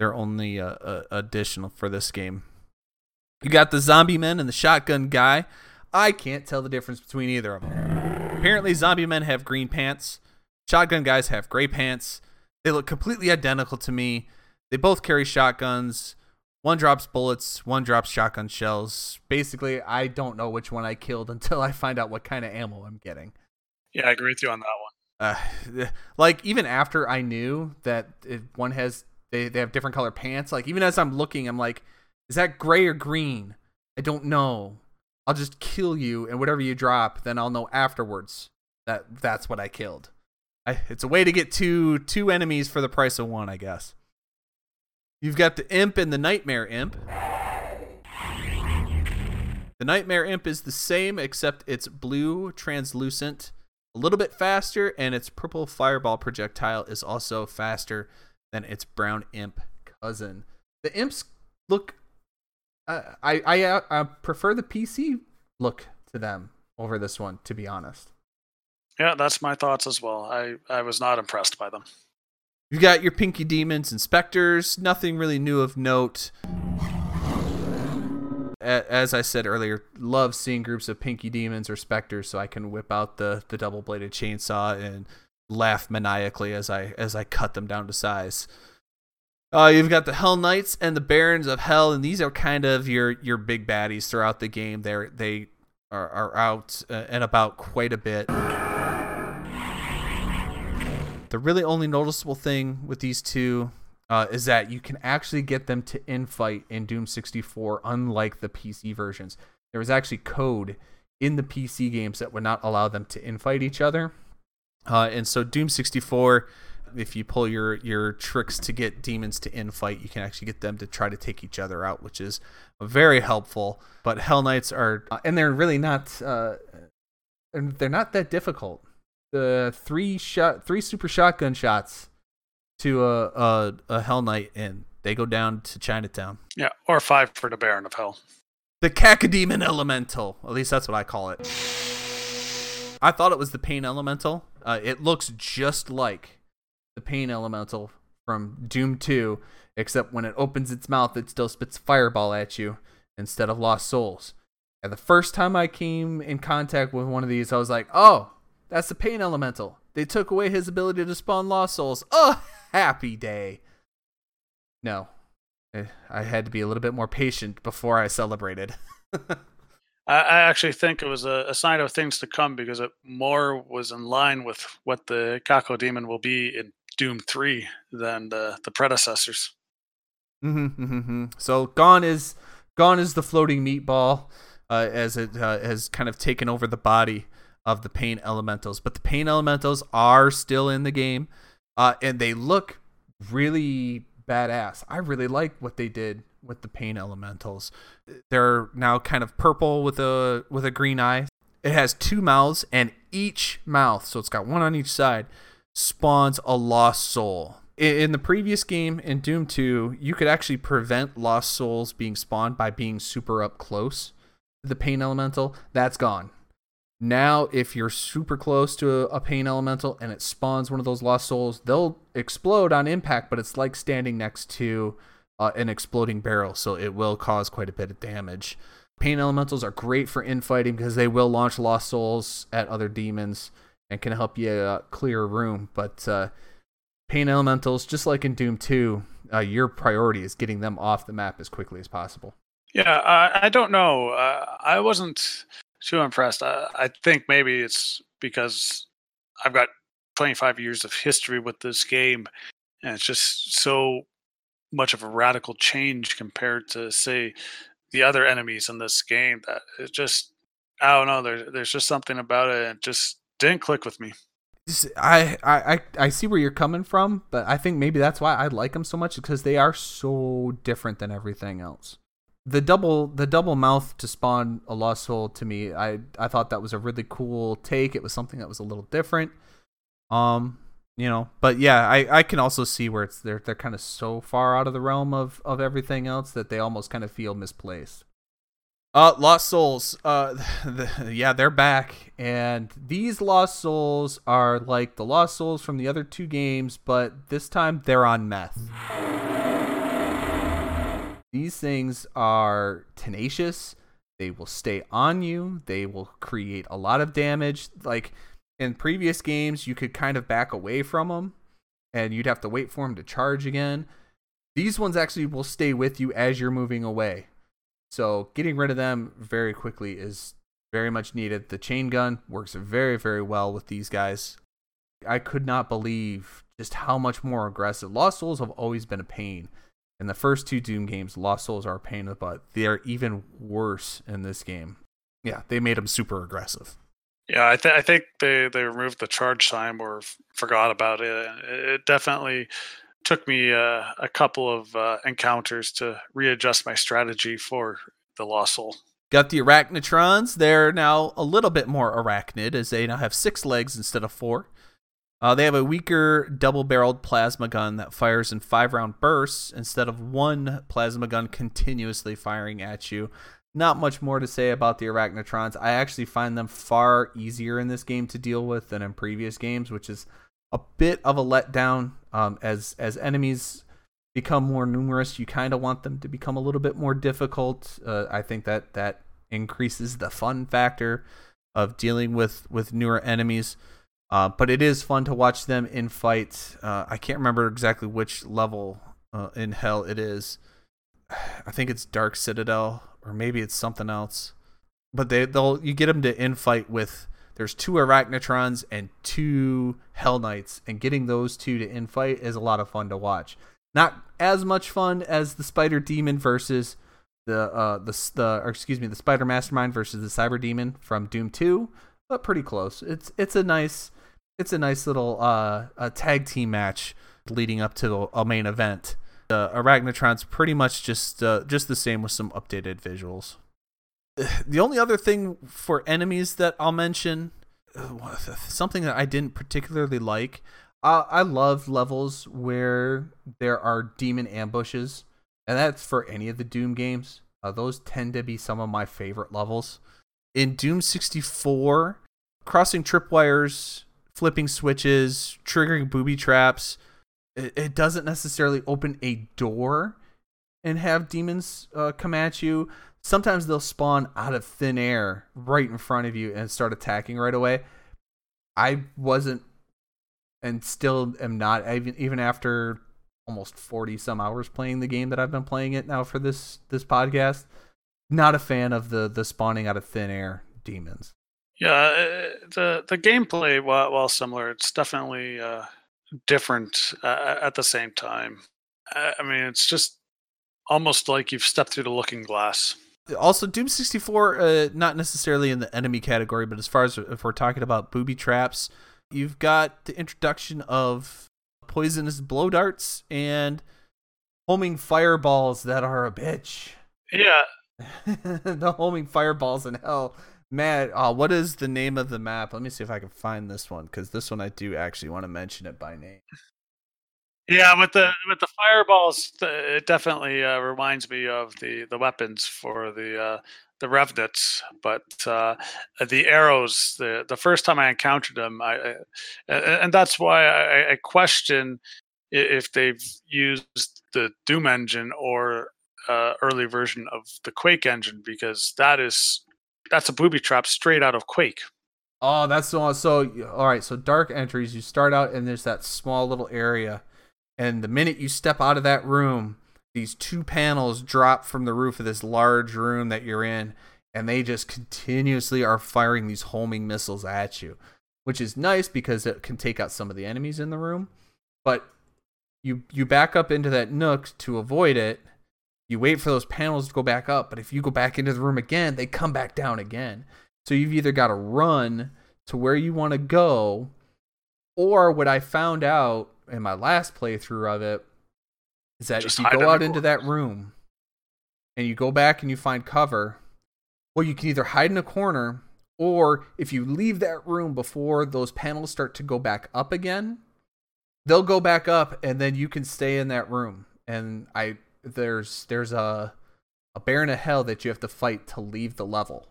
Speaker 2: their only uh, uh, additional for this game. You got the zombie men and the shotgun guy. I can't tell the difference between either of them. Apparently, zombie men have green pants. Shotgun guys have gray pants. They look completely identical to me. They both carry shotguns. One drops bullets, one drops shotgun shells. Basically, I don't know which one I killed until I find out what kind of ammo I'm getting.
Speaker 1: Yeah, I agree with you on that one.
Speaker 2: Uh, like even after I knew that one has they, they have different color pants, like even as I'm looking, I'm like, is that gray or green? I don't know. I'll just kill you, and whatever you drop, then I'll know afterwards that that's what I killed. I, it's a way to get two two enemies for the price of one, I guess. You've got the imp and the nightmare imp. The nightmare imp is the same, except it's blue, translucent, a little bit faster, and its purple fireball projectile is also faster than its brown imp cousin. The imps look. Uh, I I uh, I prefer the PC look to them over this one, to be honest.
Speaker 1: Yeah, that's my thoughts as well. I, I was not impressed by them.
Speaker 2: You got your pinky demons and specters. Nothing really new of note. As I said earlier, love seeing groups of pinky demons or specters, so I can whip out the the double bladed chainsaw and laugh maniacally as I as I cut them down to size. Uh, you've got the Hell Knights and the Barons of Hell, and these are kind of your your big baddies throughout the game. They're they are, are out uh, and about quite a bit. The really only noticeable thing with these two uh, is that you can actually get them to infight in Doom 64, unlike the PC versions. There was actually code in the PC games that would not allow them to infight each other. Uh, and so Doom 64, if you pull your your tricks to get demons to infight, you can actually get them to try to take each other out, which is very helpful. But Hell Knights are, uh, and they're really not, uh, and they're not that difficult. The three shot, three super shotgun shots to a a, a Hell Knight, and they go down to Chinatown.
Speaker 1: Yeah, or five for the Baron of Hell.
Speaker 2: The Cacodemon Elemental. At least that's what I call it. I thought it was the Pain Elemental. Uh, it looks just like the Pain Elemental from Doom 2, except when it opens its mouth, it still spits Fireball at you instead of Lost Souls. And the first time I came in contact with one of these, I was like, oh, that's the Pain Elemental. They took away his ability to spawn Lost Souls. Oh, happy day. No. Eh, I had to be a little bit more patient before I celebrated.
Speaker 1: I, I actually think it was a, a sign of things to come because it more was in line with what the Cacodemon will be in Doom 3 than the, the predecessors.
Speaker 2: Mm-hmm, mm-hmm. So gone is gone is the floating meatball uh, as it uh, has kind of taken over the body of the pain elementals. But the pain elementals are still in the game, uh, and they look really badass. I really like what they did with the pain elementals. They're now kind of purple with a with a green eye. It has two mouths, and each mouth, so it's got one on each side, spawns a lost soul. In, the previous game, in Doom 2, you could actually prevent lost souls being spawned by being super up close to the pain elemental. That's gone. Now, if you're super close to a, pain elemental and it spawns one of those lost souls, they'll explode on impact, but it's like standing next to uh, an exploding barrel, so it will cause quite a bit of damage. Pain elementals are great for infighting because they will launch lost souls at other demons and can help you uh, clear a room. But uh, pain elementals, just like in Doom 2, uh, your priority is getting them off the map as quickly as possible.
Speaker 1: Yeah, I, I don't know. Uh, I wasn't too impressed. I, I think maybe it's because I've got 25 years of history with this game, and it's just so much of a radical change compared to, say, the other enemies in this game that it just I don't know. There's there's just something about it. It just didn't click with me.
Speaker 2: I, I I see where you're coming from, but I think maybe that's why I like them so much because they are so different than everything else. The double the double mouth to spawn a lost soul to me, I I thought that was a really cool take. It was something that was a little different. Um, you know, but yeah, I I can also see where it's they're they're kind of so far out of the realm of of everything else that they almost kind of feel misplaced. Uh, Lost Souls. Uh, the, yeah, they're back, and these Lost Souls are like the Lost Souls from the other two games, but this time they're on meth. These things are tenacious. They will stay on you. They will create a lot of damage. Like in previous games, you could kind of back away from them, and you'd have to wait for them to charge again. These ones actually will stay with you as you're moving away. So getting rid of them very quickly is very much needed. The chain gun works very, very well with these guys. I could not believe just how much more aggressive. Lost Souls have always been a pain. In the first two Doom games, Lost Souls are a pain in the butt. They are even worse in this game. Yeah, they made them super aggressive.
Speaker 1: Yeah, I, th- I think they, they removed the charge time or f- forgot about it. It definitely took me uh, a couple of uh, encounters to readjust my strategy for the Lost Soul.
Speaker 2: Got the Arachnotrons. They're now a little bit more arachnid as they now have six legs instead of four. Uh, they have a weaker double barreled plasma gun that fires in five round bursts instead of one plasma gun continuously firing at you. Not much more to say about the Arachnotrons. I actually find them far easier in this game to deal with than in previous games, which is a bit of a letdown. Um, as as enemies become more numerous, you kind of want them to become a little bit more difficult. Uh, I think that that increases the fun factor of dealing with with newer enemies. Uh, but it is fun to watch them in fight. Uh, I can't remember exactly which level uh, in hell it is. I think it's Dark Citadel, or maybe it's something else. But they they'll you get them to in fight with. There's two Arachnotrons and two Hell Knights, and getting those two to in fight is a lot of fun to watch. Not as much fun as the Spider Demon versus the uh the the excuse me the Spider Mastermind versus the Cyber Demon from Doom Two, but pretty close. It's it's a nice it's a nice little uh a tag team match leading up to a main event. The Arachnotron's pretty much just uh, just the same with some updated visuals. The only other thing for enemies that I'll mention, something that I didn't particularly like. Uh, I love levels where there are demon ambushes, and that's for any of the Doom games. Uh, those tend to be some of my favorite levels. In Doom 64, crossing tripwires, flipping switches, triggering booby traps, it, it doesn't necessarily open a door and have demons uh, come at you. Sometimes they'll spawn out of thin air right in front of you and start attacking right away. I wasn't and still am not even even after almost 40 some hours playing the game that I've been playing it now for this this podcast. Not a fan of the the spawning out of thin air demons.
Speaker 1: Yeah, uh, the the gameplay, while, while similar, it's definitely uh, different uh, at the same time. I I mean, it's just almost like you've stepped through the looking glass.
Speaker 2: Also, Doom 64, uh, not necessarily in the enemy category, but as far as if we're talking about booby traps, you've got the introduction of poisonous blow darts and homing fireballs that are a bitch.
Speaker 1: Yeah,
Speaker 2: the homing fireballs in hell. Man, uh, what is the name of the map? Let me see if I can find this one because this one I do actually want to mention it by name.
Speaker 1: yeah. With the with the fireballs, it definitely uh, reminds me of the the weapons for the uh, the Revenants. But uh, the arrows, the the first time I encountered them, I, I and that's why I, I question if they've used the Doom engine or uh, early version of the Quake engine because that is that's a booby trap straight out of Quake.
Speaker 2: Oh, that's the one. So, all right. So, dark entries. You start out and there's that small little area, and the minute you step out of that room, these two panels drop from the roof of this large room that you're in, and they just continuously are firing these homing missiles at you, which is nice because it can take out some of the enemies in the room. But you you back up into that nook to avoid it. You wait for those panels to go back up, but if you go back into the room again, they come back down again. So you've either got to run to where you want to go, or what I found out in my last playthrough of it is that
Speaker 1: Just
Speaker 2: if you go out into that room and you go back and you find cover, well, you can either hide in a corner, or if you leave that room before those panels start to go back up again, they'll go back up, and then you can stay in that room. And I there's there's a a baron of hell that you have to fight to leave the level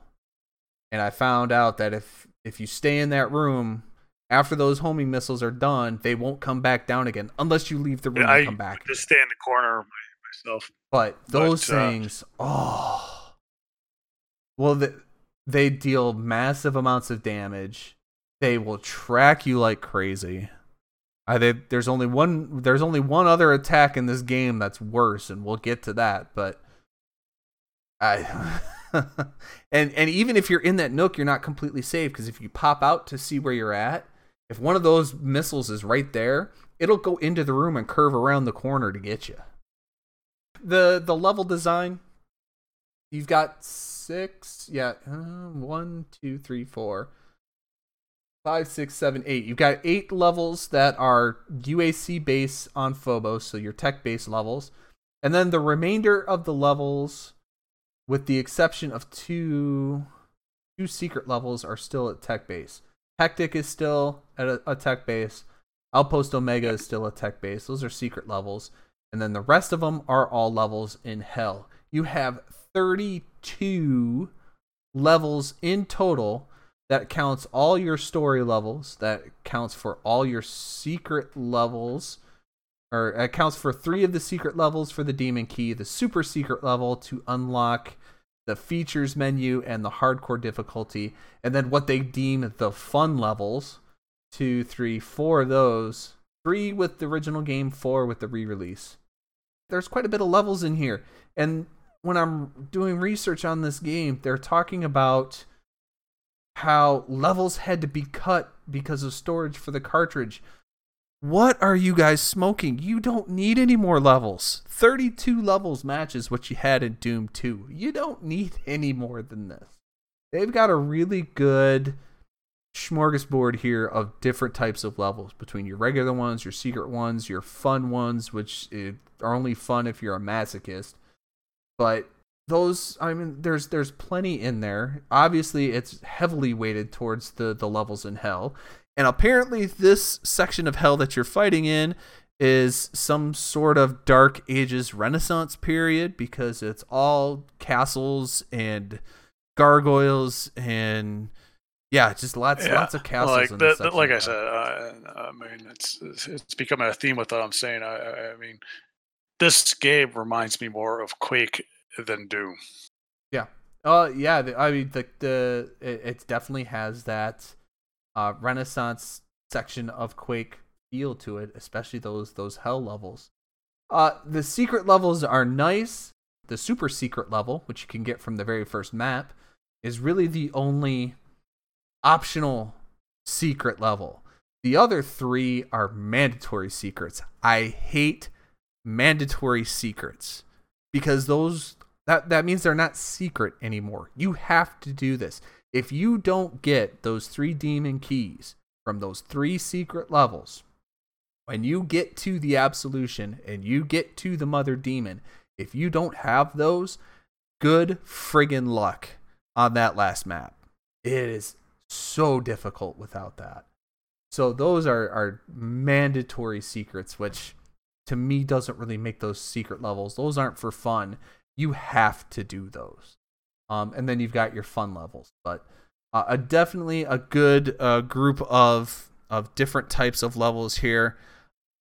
Speaker 2: and I found out that if if you stay in that room after those homing missiles are done, they won't come back down again unless you leave the room
Speaker 1: I
Speaker 2: and come back.
Speaker 1: just stay in the corner myself.
Speaker 2: But those
Speaker 1: but, uh,
Speaker 2: things, oh, well, they, they deal massive amounts of damage. They will track you like crazy. I think there's only one. There's only one other attack in this game that's worse, and we'll get to that. But I, and and even if you're in that nook, you're not completely safe because if you pop out to see where you're at, if one of those missiles is right there, it'll go into the room and curve around the corner to get you. The the level design, you've got six, yeah, uh, one, two, three, four, five, six, seven, eight. You've got eight levels that are UAC base on Phobos, so your tech base levels, and then the remainder of the levels, with the exception of two two secret levels, are still at tech base. Hectic is still at a, a tech base. Outpost Omega is still a tech base. Those are secret levels. And then the rest of them are all levels in hell. You have 32 levels in total. That counts all your story levels. That counts for all your secret levels. Or accounts for three of the secret levels for the Demon Key, the super secret level to unlock the features menu and the hardcore difficulty, and then what they deem the fun levels two, three, four of those. Three with the original game, four with the re-release. There's quite a bit of levels in here, and when I'm doing research on this game, they're talking about how levels had to be cut because of storage for the cartridge. What are you guys smoking? You don't need any more levels. 32 levels matches what you had in Doom 2. You don't need any more than this. They've got a really good smorgasbord here of different types of levels between your regular ones, your secret ones, your fun ones, which eh, are only fun if you're a masochist. But those i mean there's there's plenty in there. Obviously it's heavily weighted towards the the levels in hell. And apparently this section of hell that you're fighting in is some sort of dark ages renaissance period because it's all castles and gargoyles and yeah just lots
Speaker 1: Yeah,
Speaker 2: lots of castles
Speaker 1: like
Speaker 2: in
Speaker 1: the, the- like I said, uh, I mean, it's it's- becoming a theme with what I'm saying. I, I, I mean, this game reminds me more of Quake than Doom.
Speaker 2: Yeah. Uh yeah, the, I mean the the it, it definitely has that uh Renaissance section of Quake feel to it, especially those those hell levels. Uh the secret levels are nice. The super secret level, which you can get from the very first map, is really the only optional secret level. The other 3 are mandatory secrets. I hate mandatory secrets because those that that means they're not secret anymore. You have to do this. If you don't get those three demon keys from those three secret levels, when you get to the absolution and you get to the mother demon, if you don't have those, good friggin' luck on that last map. It is so difficult without that. So those are are mandatory secrets, which to me doesn't really make those secret levels. Those aren't for fun. You have to do those. Um, and then you've got your fun levels, but uh, a definitely a good uh, group of of different types of levels here.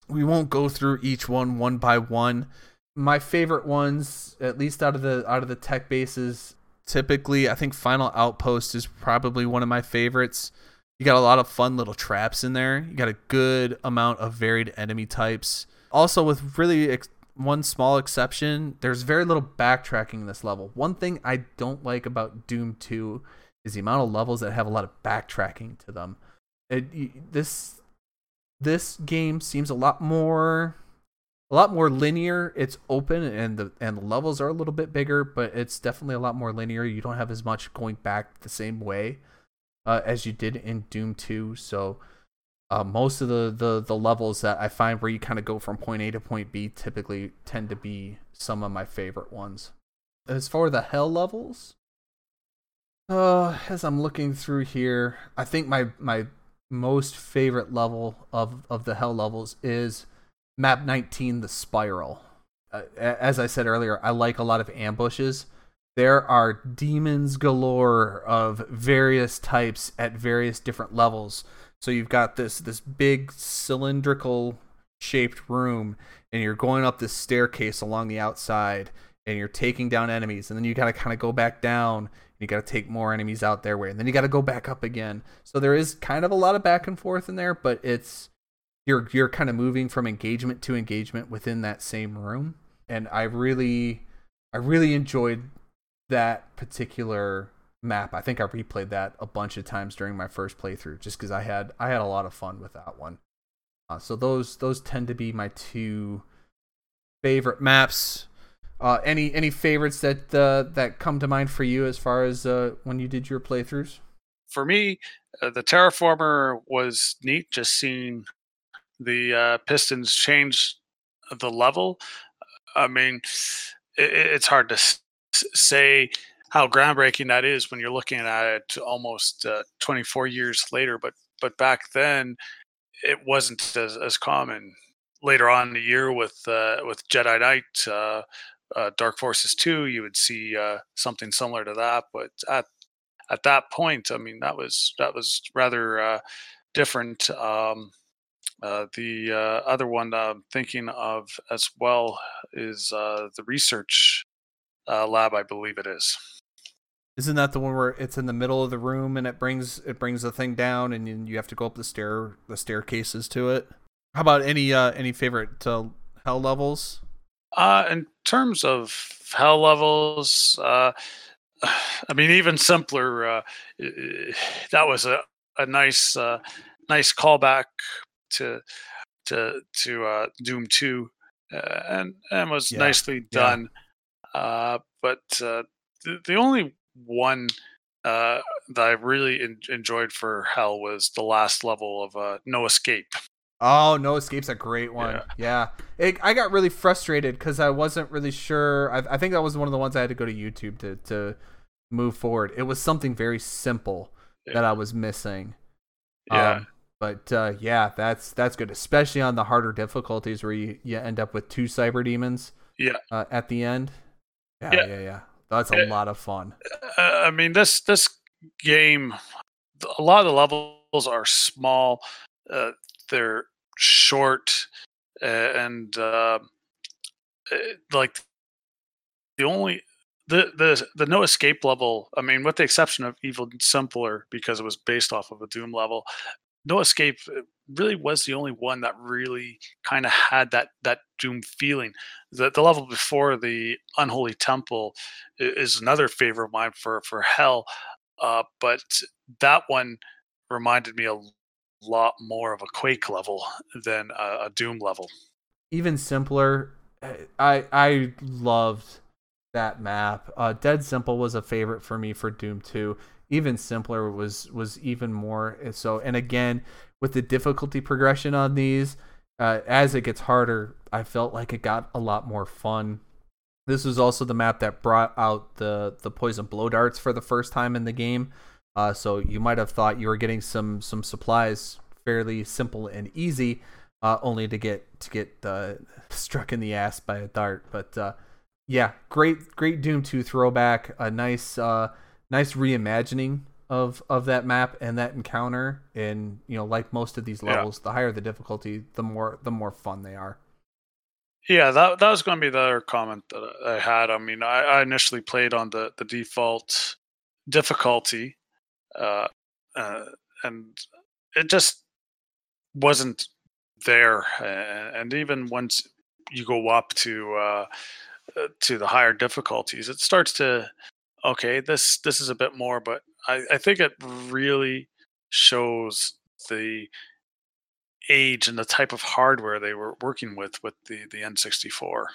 Speaker 2: We won't go through each one one by one. My favorite ones, at least out of the out of the tech bases, typically I think Final Outpost is probably one of my favorites. You got a lot of fun little traps in there. You got a good amount of varied enemy types. Also, with really ex- one small exception, there's very little backtracking in this level. One thing I don't like about Doom 2 is the amount of levels that have a lot of backtracking to them. It, this this game seems a lot more a lot more linear. It's open and the and the levels are a little bit bigger, but it's definitely a lot more linear. You don't have as much going back the same way uh, as you did in Doom 2. So uh, most of the, the the levels that I find where you kind of go from point A to point B typically tend to be some of my favorite ones. As for the hell levels, uh, as I'm looking through here, I think my my most favorite level of of the hell levels is map 19, the spiral. Uh, as I said earlier, I like a lot of ambushes. There are demons galore of various types at various different levels. So you've got this this big cylindrical shaped room and you're going up this staircase along the outside and you're taking down enemies and then you got to kind of go back down you got to take more enemies out their way and then you got to go back up again. So there is kind of a lot of back and forth in there but it's you're you're kind of moving from engagement to engagement within that same room and i really i really enjoyed that particular map i think i replayed that a bunch of times during my first playthrough just because i had i had a lot of fun with that one uh, so those those tend to be my two favorite maps uh, any any favorites that uh, that come to mind for you as far as uh, when you did your playthroughs
Speaker 1: For me, uh, the Terraformer was neat. Just seeing the uh, Pistons change the level. I mean, it, it's hard to say how groundbreaking that is when you're looking at it almost uh, 24 years later. But but back then, it wasn't as, as common. Later on in the year, with uh, with Jedi Knight, uh, uh, Dark Forces 2, you would see uh, something similar to that. But at at that point, I mean, that was that was rather uh, different. Um, uh, the uh, other one I'm thinking of as well is uh, the research uh, lab, I believe it is.
Speaker 2: Isn't that the one where it's in the middle of the room and it brings it brings the thing down and you- you have to go up the stair the staircases to it? How about any uh any favorite uh, hell levels?
Speaker 1: Uh, in terms of hell levels, uh, I mean, even simpler. Uh, that was a, a nice, uh, nice callback to to to uh, Doom Two, uh, and and was
Speaker 2: Yeah,
Speaker 1: nicely
Speaker 2: yeah.
Speaker 1: done. Uh, but uh, the the only one uh, that I really en- enjoyed for Hell was the last level of uh, No Escape.
Speaker 2: Oh, No Escape's a great one. Yeah. It, I got really frustrated because I wasn't really sure. I, I think that was one of the ones I had to go to YouTube to, to move forward. It was something very simple that I was missing.
Speaker 1: Yeah.
Speaker 2: Um, but uh, yeah, that's that's good, especially on the harder difficulties where you, you end up with two cyber demons
Speaker 1: Yeah.
Speaker 2: uh, at the end. Yeah,
Speaker 1: Yeah.
Speaker 2: yeah, yeah. That's a lot of fun.
Speaker 1: uh, I mean, this this game, a lot of the levels are small. Uh, they're short, uh, and uh, uh, like the only the the the no escape level. I mean, with the exception of Even Simpler, because it was based off of a Doom level. No escape uh, really was the only one that really kind of had that that Doom feeling. The the level before the Unholy Temple is another favorite of mine for for hell uh, but that one reminded me a lot more of a quake level than a, a doom level
Speaker 2: even simpler. I I loved that map. Uh, Dead Simple was a favorite for me for Doom 2. Even simpler was was even more eh, so. And again, with the difficulty progression on these, uh, as it gets harder, I felt like it got a lot more fun. This was also the map that brought out the the poison blow darts for the first time in the game. Uh, so you might have thought you were getting some some supplies fairly simple and easy, uh, only to get to get uh, struck in the ass by a dart. But uh, yeah, great great Doom 2 throwback, a nice uh, nice reimagining of of that map and that encounter. And you know, like most of these
Speaker 1: Yeah.
Speaker 2: levels, the higher the difficulty, the more the more fun they are.
Speaker 1: yeah that, that was going to be the other comment that i had i mean i, I initially played on the, the default difficulty uh, uh, and it just wasn't there and, and even once you go up to uh, uh, to the higher difficulties it starts to okay this this is a bit more but i, I think it really shows the age and the type of hardware they were working with with the the n64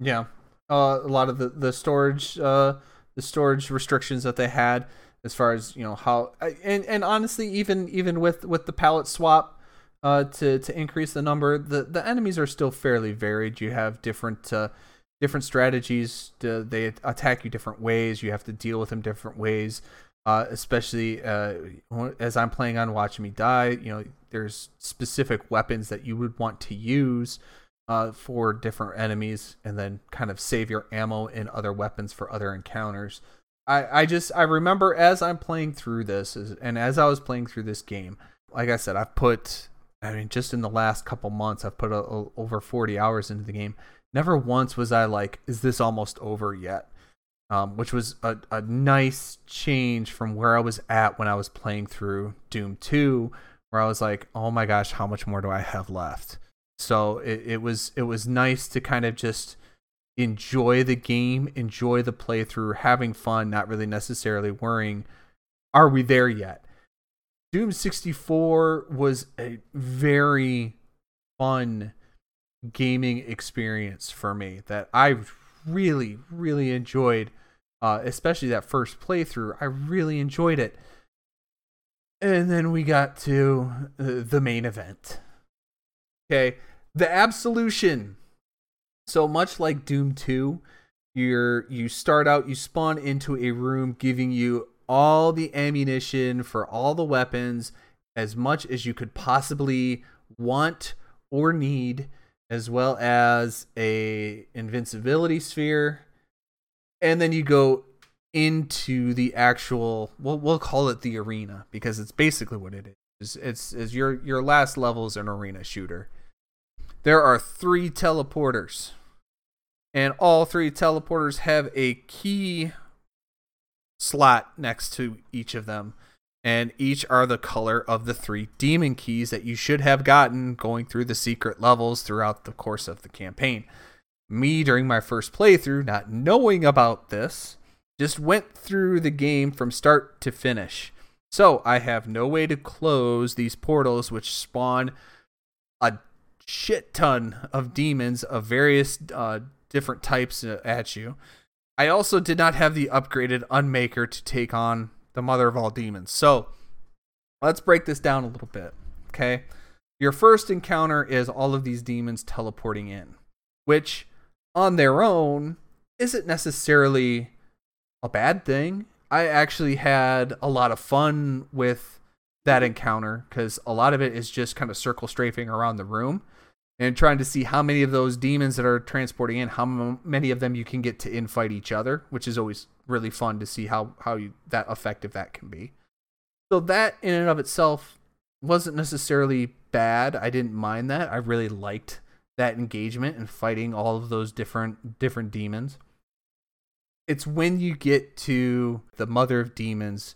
Speaker 2: Yeah, uh, a lot of the the storage uh, the storage restrictions that they had as far as you know how and and honestly even even with with the palette swap uh, to to increase the number the the enemies are still fairly varied. You have different uh, different strategies. To, they attack you different ways. You have to deal with them different ways. Uh, especially uh, as I'm playing on Watch Me Die, you know, there's specific weapons that you would want to use uh, for different enemies and then kind of save your ammo and other weapons for other encounters. I, I just I remember as I'm playing through this and as I was playing through this game, like I said, I've put I mean just in the last couple months I've put a, a- over 40 hours into the game. Never once was I like, is this almost over yet? Um, which was a, a nice change from where I was at when I was playing through Doom 2, where I was like, oh my gosh, how much more do I have left? So it, it was it was nice to kind of just enjoy the game, enjoy the playthrough, having fun, not really necessarily worrying, are we there yet? Doom 64 was a very fun gaming experience for me that I really, really enjoyed, uh, especially that first playthrough. I really enjoyed it. And then we got to uh, the main event. Okay, the absolution. So much like Doom 2, you're you start out, you spawn into a room giving you all the ammunition for all the weapons, as much as you could possibly want or need, as well as a invincibility sphere. And then you go into the actual we'll we'll call it the arena because it's basically what it is. It's, it's your your last level is an arena shooter. There are three teleporters, and all three teleporters have a key slot next to each of them, and each are the color of the three demon keys that you should have gotten going through the secret levels throughout the course of the campaign. Me, during my first playthrough, not knowing about this, just went through the game from start to finish. So I have no way to close these portals, which spawn a shit ton of demons of various uh, different types uh, at you. I also did not have the upgraded Unmaker to take on the mother of all demons. So let's break this down a little bit. Okay. Your first encounter is all of these demons teleporting in, which on their own isn't necessarily a bad thing. I actually had a lot of fun with that encounter because a lot of it is just kind of circle strafing around the room and trying to see how many of those demons that are transporting in, how many of them you can get to infight each other, which is always really fun to see how how you, that effective that can be. So that in and of itself wasn't necessarily bad. I didn't mind that. I really liked that engagement and fighting all of those different different demons. It's when you get to the mother of demons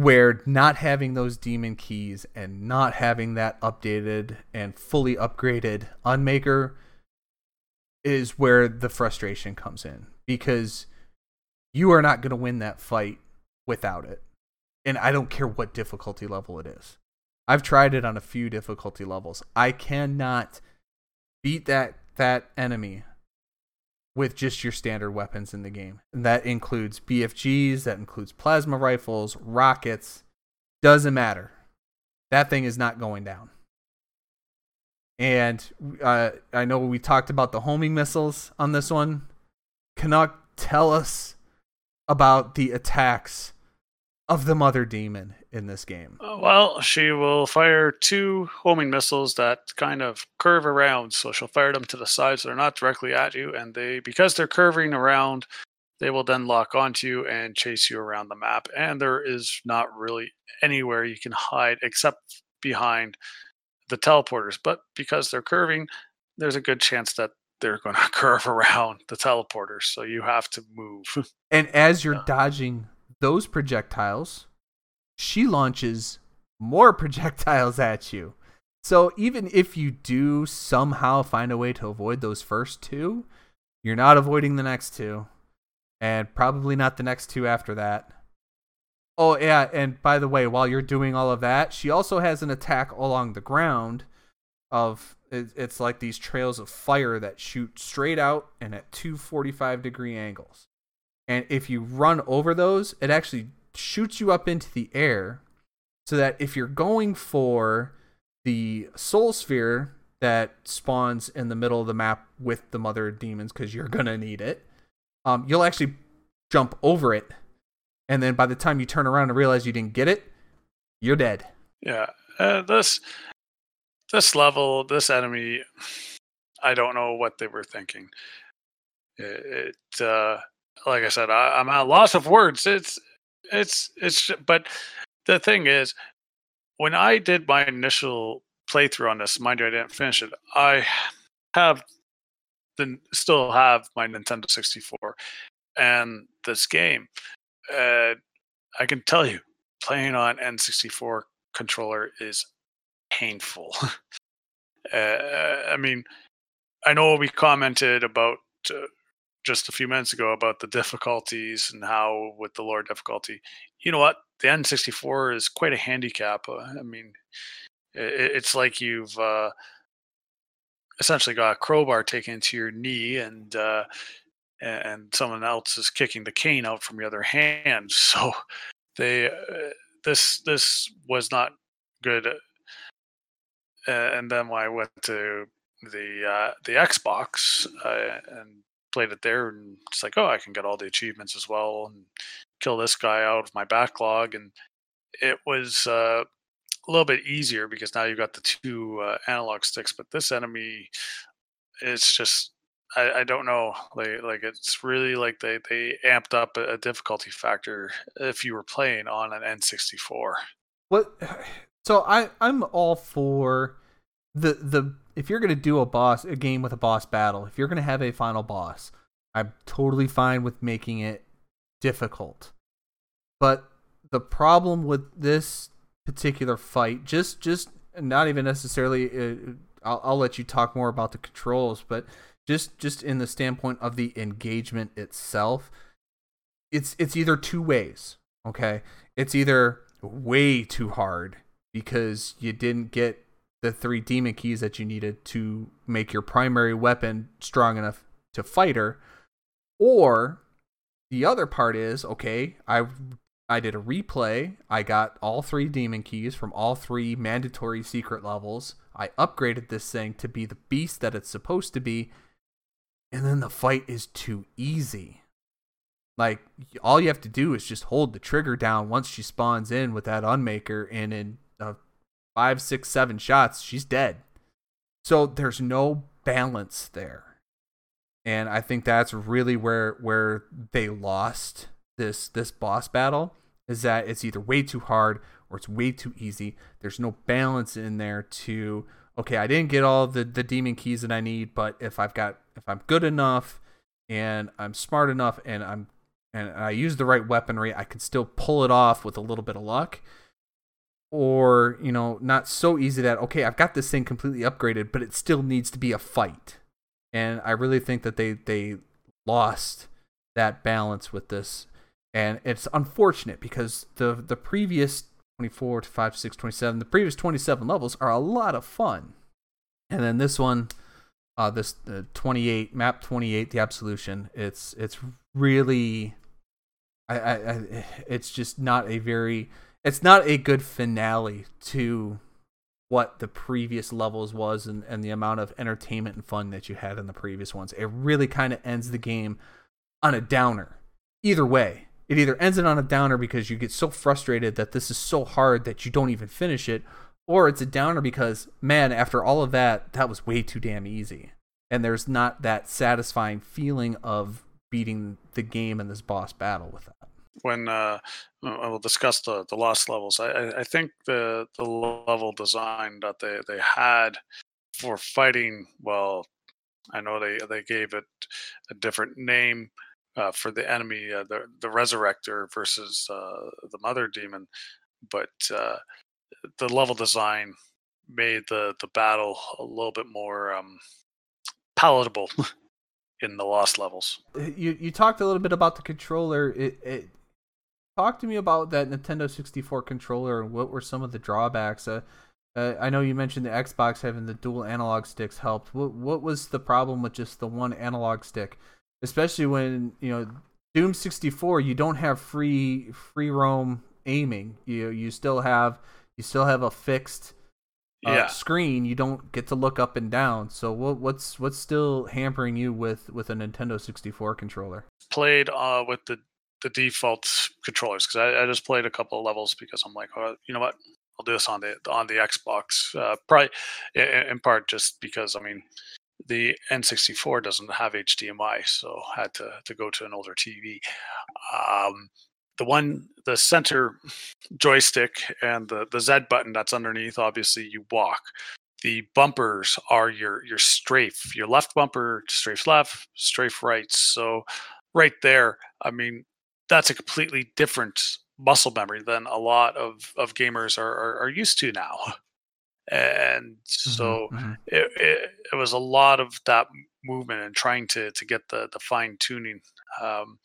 Speaker 2: where not having those demon keys and not having that updated and fully upgraded unmaker is where the frustration comes in because you are not going to win that fight without it. And i don't care what difficulty level it is. I've tried it on a few difficulty levels. I cannot beat that that enemy with just your standard weapons in the game. And that includes BFGs, that includes plasma rifles, rockets. Doesn't matter. That thing is not going down. And uh, I know we talked about the homing missiles on this one. Canuck, tell us about the attacks of the mother demon in this game.
Speaker 1: Uh, Well, she will fire two homing missiles that kind of curve around. So she'll fire them to the sides. They're not directly at you, and they because they're curving around, they will then lock onto you and chase you around the map. And there is not really anywhere you can hide except behind the teleporters. But because they're curving, there's a good chance that they're going to curve around the teleporters. So you have to move.
Speaker 2: And as you're dodging those projectiles, she launches more projectiles at you. So even if you do somehow find a way to avoid those first two, you're not avoiding the next two, and probably not the next two after that. Oh, yeah, and by the way, while you're doing all of that, she also has an attack along the ground of it's like these trails of fire that shoot straight out and at two 45 degree angles. And if you run over those, it actually shoots you up into the air so that if you're going for the soul sphere that spawns in the middle of the map with the mother demons because you're gonna need it um, you'll actually jump over it and then by the time you turn around and realize you didn't get it you're dead
Speaker 1: Yeah, uh, this this level, this enemy, I don't know what they were thinking. It, it uh, like I said, I, I'm at a loss of words. It's it's it's. But the thing is, when I did my initial playthrough on this, mind you, I didn't finish it. I have the still have my Nintendo 64 and this game. Uh, I can tell you, playing on N64 controller is painful. uh, I mean, I know we commented about uh, just a few minutes ago about the difficulties and how with the lower difficulty. You know what? The N64 is quite a handicap. Uh, I mean, it's like you've uh, essentially got a crowbar taken into your knee and uh, and someone else is kicking the cane out from your other hand. So they uh, this this was not good. Uh, and then when I went to the uh, the Xbox and played it there, and it's like, oh, I can get all the achievements as well and kill this guy out of my backlog, and it was uh, a little bit easier because now you've got the two uh, analog sticks. But this enemy, it's just I, I don't know. Like like it's really like they they amped up a, a difficulty factor if you were playing on an N64.
Speaker 2: what so i i'm all for the the if you're gonna do a boss a game with a boss battle, if you're gonna have a final boss, I'm totally fine with making it difficult. But the problem with this particular fight, just just not even necessarily, uh, I'll, I'll let you talk more about the controls, but just just in the standpoint of the engagement itself, it's it's either two ways. Okay, it's either way too hard because you didn't get the three demon keys that you needed to make your primary weapon strong enough to fight her, or the other part is okay, I I did a replay. I got all three demon keys from all three mandatory secret levels. I upgraded this thing to be the beast that it's supposed to be, and then the fight is too easy. Like all you have to do is just hold the trigger down once she spawns in with that unmaker, and in five, six, seven shots, she's dead. So there's no balance there and I think that's really where where they lost this this boss battle is that it's either way too hard or it's way too easy. There's no balance in there to okay, I didn't get all the the demon keys that I need, but if I've got if I'm good enough and I'm smart enough and I'm and I use the right weaponry, I can still pull it off with a little bit of luck. Or, you know, not so easy that okay, I've got this thing completely upgraded, but it still needs to be a fight. And I really think that they they lost that balance with this, and it's unfortunate because the the previous 24 to 5 6 27 the previous 27 levels are a lot of fun. And then this one uh this uh, 28 map 28 the absolution it's it's really I, I i it's just not a very it's not a good finale to what the previous levels was and, and the amount of entertainment and fun that you had in the previous ones. It really kind of ends the game on a downer. Either way, it either ends it on a downer because you get so frustrated that this is so hard that you don't even finish it, or it's a downer because, man, after all of that, that was way too damn easy. And there's not that satisfying feeling of beating the game in this boss battle with that
Speaker 1: when uh, I will discuss the, the lost levels. I, I think the the level design that they, they had for fighting, well, I know they they gave it a different name uh, for the enemy, uh, the the Resurrector versus uh, the Mother Demon, but uh, the level design made the the battle a little bit more um, palatable in the lost levels.
Speaker 2: You you talked a little bit about the controller. It, it talk to me about that Nintendo 64 controller and what were some of the drawbacks. Uh, uh, I know you mentioned the Xbox having the dual analog sticks helped. What what was the problem with just the one analog stick, especially when you know Doom 64? You don't have free free roam aiming. You you still have you still have a fixed uh,
Speaker 1: Yeah.
Speaker 2: screen. You don't get to look up and down. So what what's what's still hampering you with with a Nintendo 64 controller?
Speaker 1: Played uh, with the the default controllers because I, I just played a couple of levels because I'm like, oh, you know what, I'll do this on the on the Xbox. Uh, probably in, in part just because I mean the N64 doesn't have HDMI, so I had to to go to an older TV. Um, the one the center joystick and the the Z button that's underneath, obviously you walk. The bumpers are your your strafe. Your left bumper strafe left, strafe right. So right there, I mean, that's a completely different muscle memory than a lot of of gamers are are, are used to now. And so
Speaker 2: mhm.
Speaker 1: it, it, it was a lot of that movement and trying to to get the the fine tuning. Um,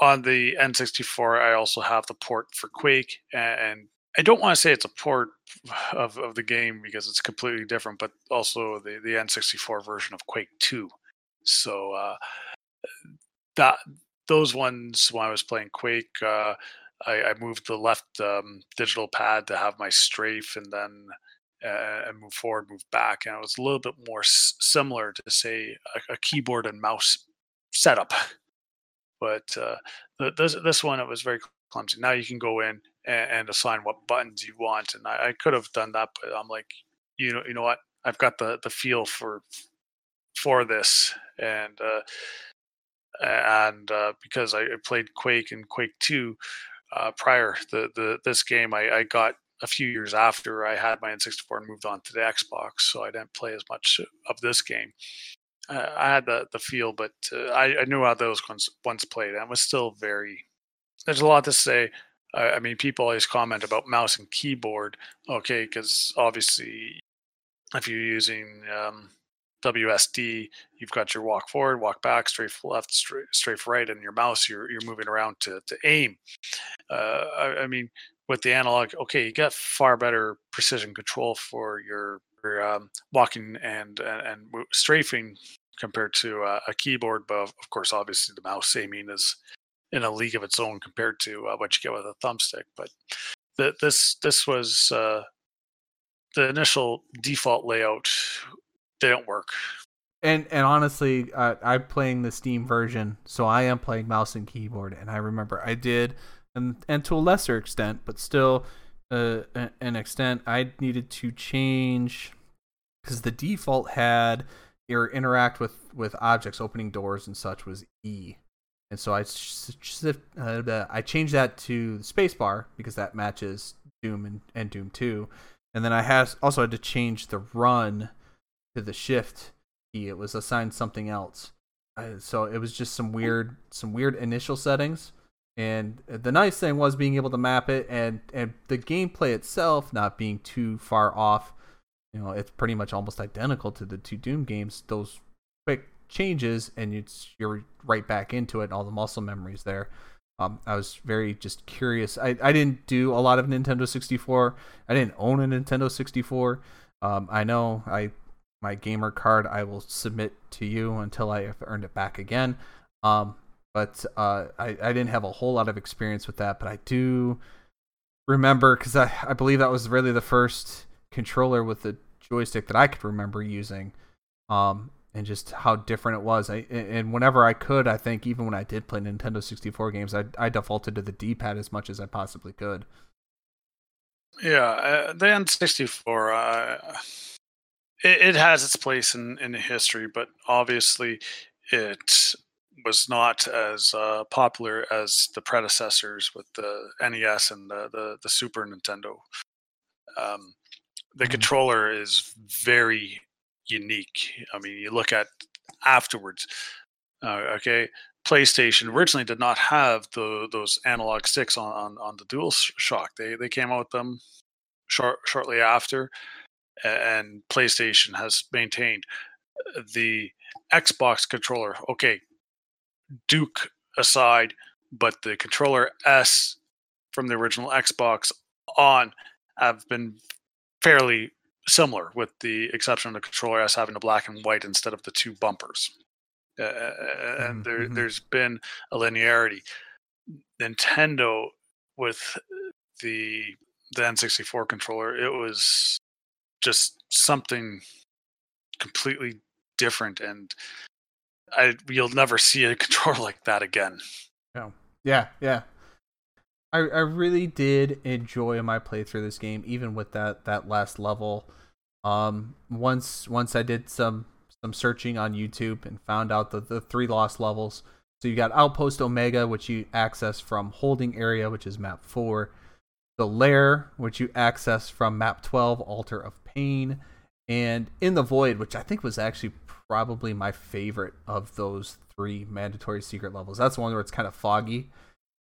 Speaker 1: on the N64, I also have the port for Quake, and I don't want to say it's a port of, of the game because it's completely different, but also the, the N64 version of Quake 2. So uh, that those ones when I was playing Quake, uh, I, I moved the left um, digital pad to have my strafe, and then uh, and move forward, move back, and it was a little bit more s- similar to say a, a keyboard and mouse setup. But uh, th- this this one it was very clumsy. Now you can go in and, and assign what buttons you want, and I, I could have done that, but I'm like, you know, you know what? I've got the the feel for for this, and uh, and uh, because I played Quake and Quake Two uh, prior the the this game, I, I got a few years after I had my N64 and moved on to the Xbox, so I didn't play as much of this game. Uh, I had the the feel, but uh, I, I knew how those ones once played, and was still very. There's a lot to say. I I mean, people always comment about mouse and keyboard. Okay, because obviously, if you're using um, WSD, you've got your walk forward, walk back, for left, straight for right, and your mouse you're you're moving around to to aim. Uh, I, I mean, with the analog, okay, you got far better precision control for your, your um, walking and and, and strafing compared to uh, a keyboard. But of course, obviously, the mouse aiming is in a league of its own compared to uh, what you get with a thumbstick. But th- this this was uh, the initial default layout didn't work.
Speaker 2: And and honestly, uh, I'm playing the Steam version, so I am playing mouse and keyboard. And I remember I did, and and to a lesser extent, but still, uh, an extent, I needed to change because the default had your interact with with objects, opening doors and such was E, and so I uh, I changed that to the spacebar because that matches Doom and, and Doom Two, and then I has also had to change the run to the shift key. It was assigned something else. Uh, so it was just some weird some weird initial settings. And the nice thing was being able to map it and and the gameplay itself not being too far off. You know, it's pretty much almost identical to the two Doom games. Those quick changes and it's you're right back into it and all the muscle memories there. Um, I was very just curious. I, I didn't do a lot of Nintendo 64. I didn't own a Nintendo 64. Um, I know I my gamer card I will submit to you until I have earned it back again. Um, but uh, I, I didn't have a whole lot of experience with that, but I do remember because I, I believe that was really the first controller with the joystick that I could remember using. Um, and just how different it was. I, and whenever I could, I think even when I did play Nintendo 64 games, I, I defaulted to the D-pad as much as I possibly could.
Speaker 1: Yeah, uh, the N64, uh, it, it has its place in, in history, but obviously it was not as uh, popular as the predecessors with the NES and the, the, the Super Nintendo. Um, the
Speaker 2: Mhm.
Speaker 1: controller is very unique. I mean, you look at afterwards, uh, okay, PlayStation originally did not have the those analog sticks on on, on the Dual Shock. They they came out with them short shortly after, and PlayStation has maintained uh, the Xbox controller. Okay, Duke aside, but the controller S from the original Xbox on have been fairly similar, with the exception of the controller S having the black and white instead of the two bumpers. Uh, and
Speaker 2: Mhm,
Speaker 1: there,
Speaker 2: mhm.
Speaker 1: there's been a linearity. Nintendo with the the N64 controller, it was just something completely different, and I you'll never see a controller like that again.
Speaker 2: Yeah, yeah, yeah. I I really did enjoy my playthrough this game, even with that that last level. Um, once once I did some some searching on YouTube and found out the the three lost levels. So you got Outpost Omega, which you access from Holding Area, which is map four. The Lair, which you access from map twelve, Altar of Pain, and In the Void, which I think was actually probably my favorite of those three mandatory secret levels. That's the one where it's kind of foggy,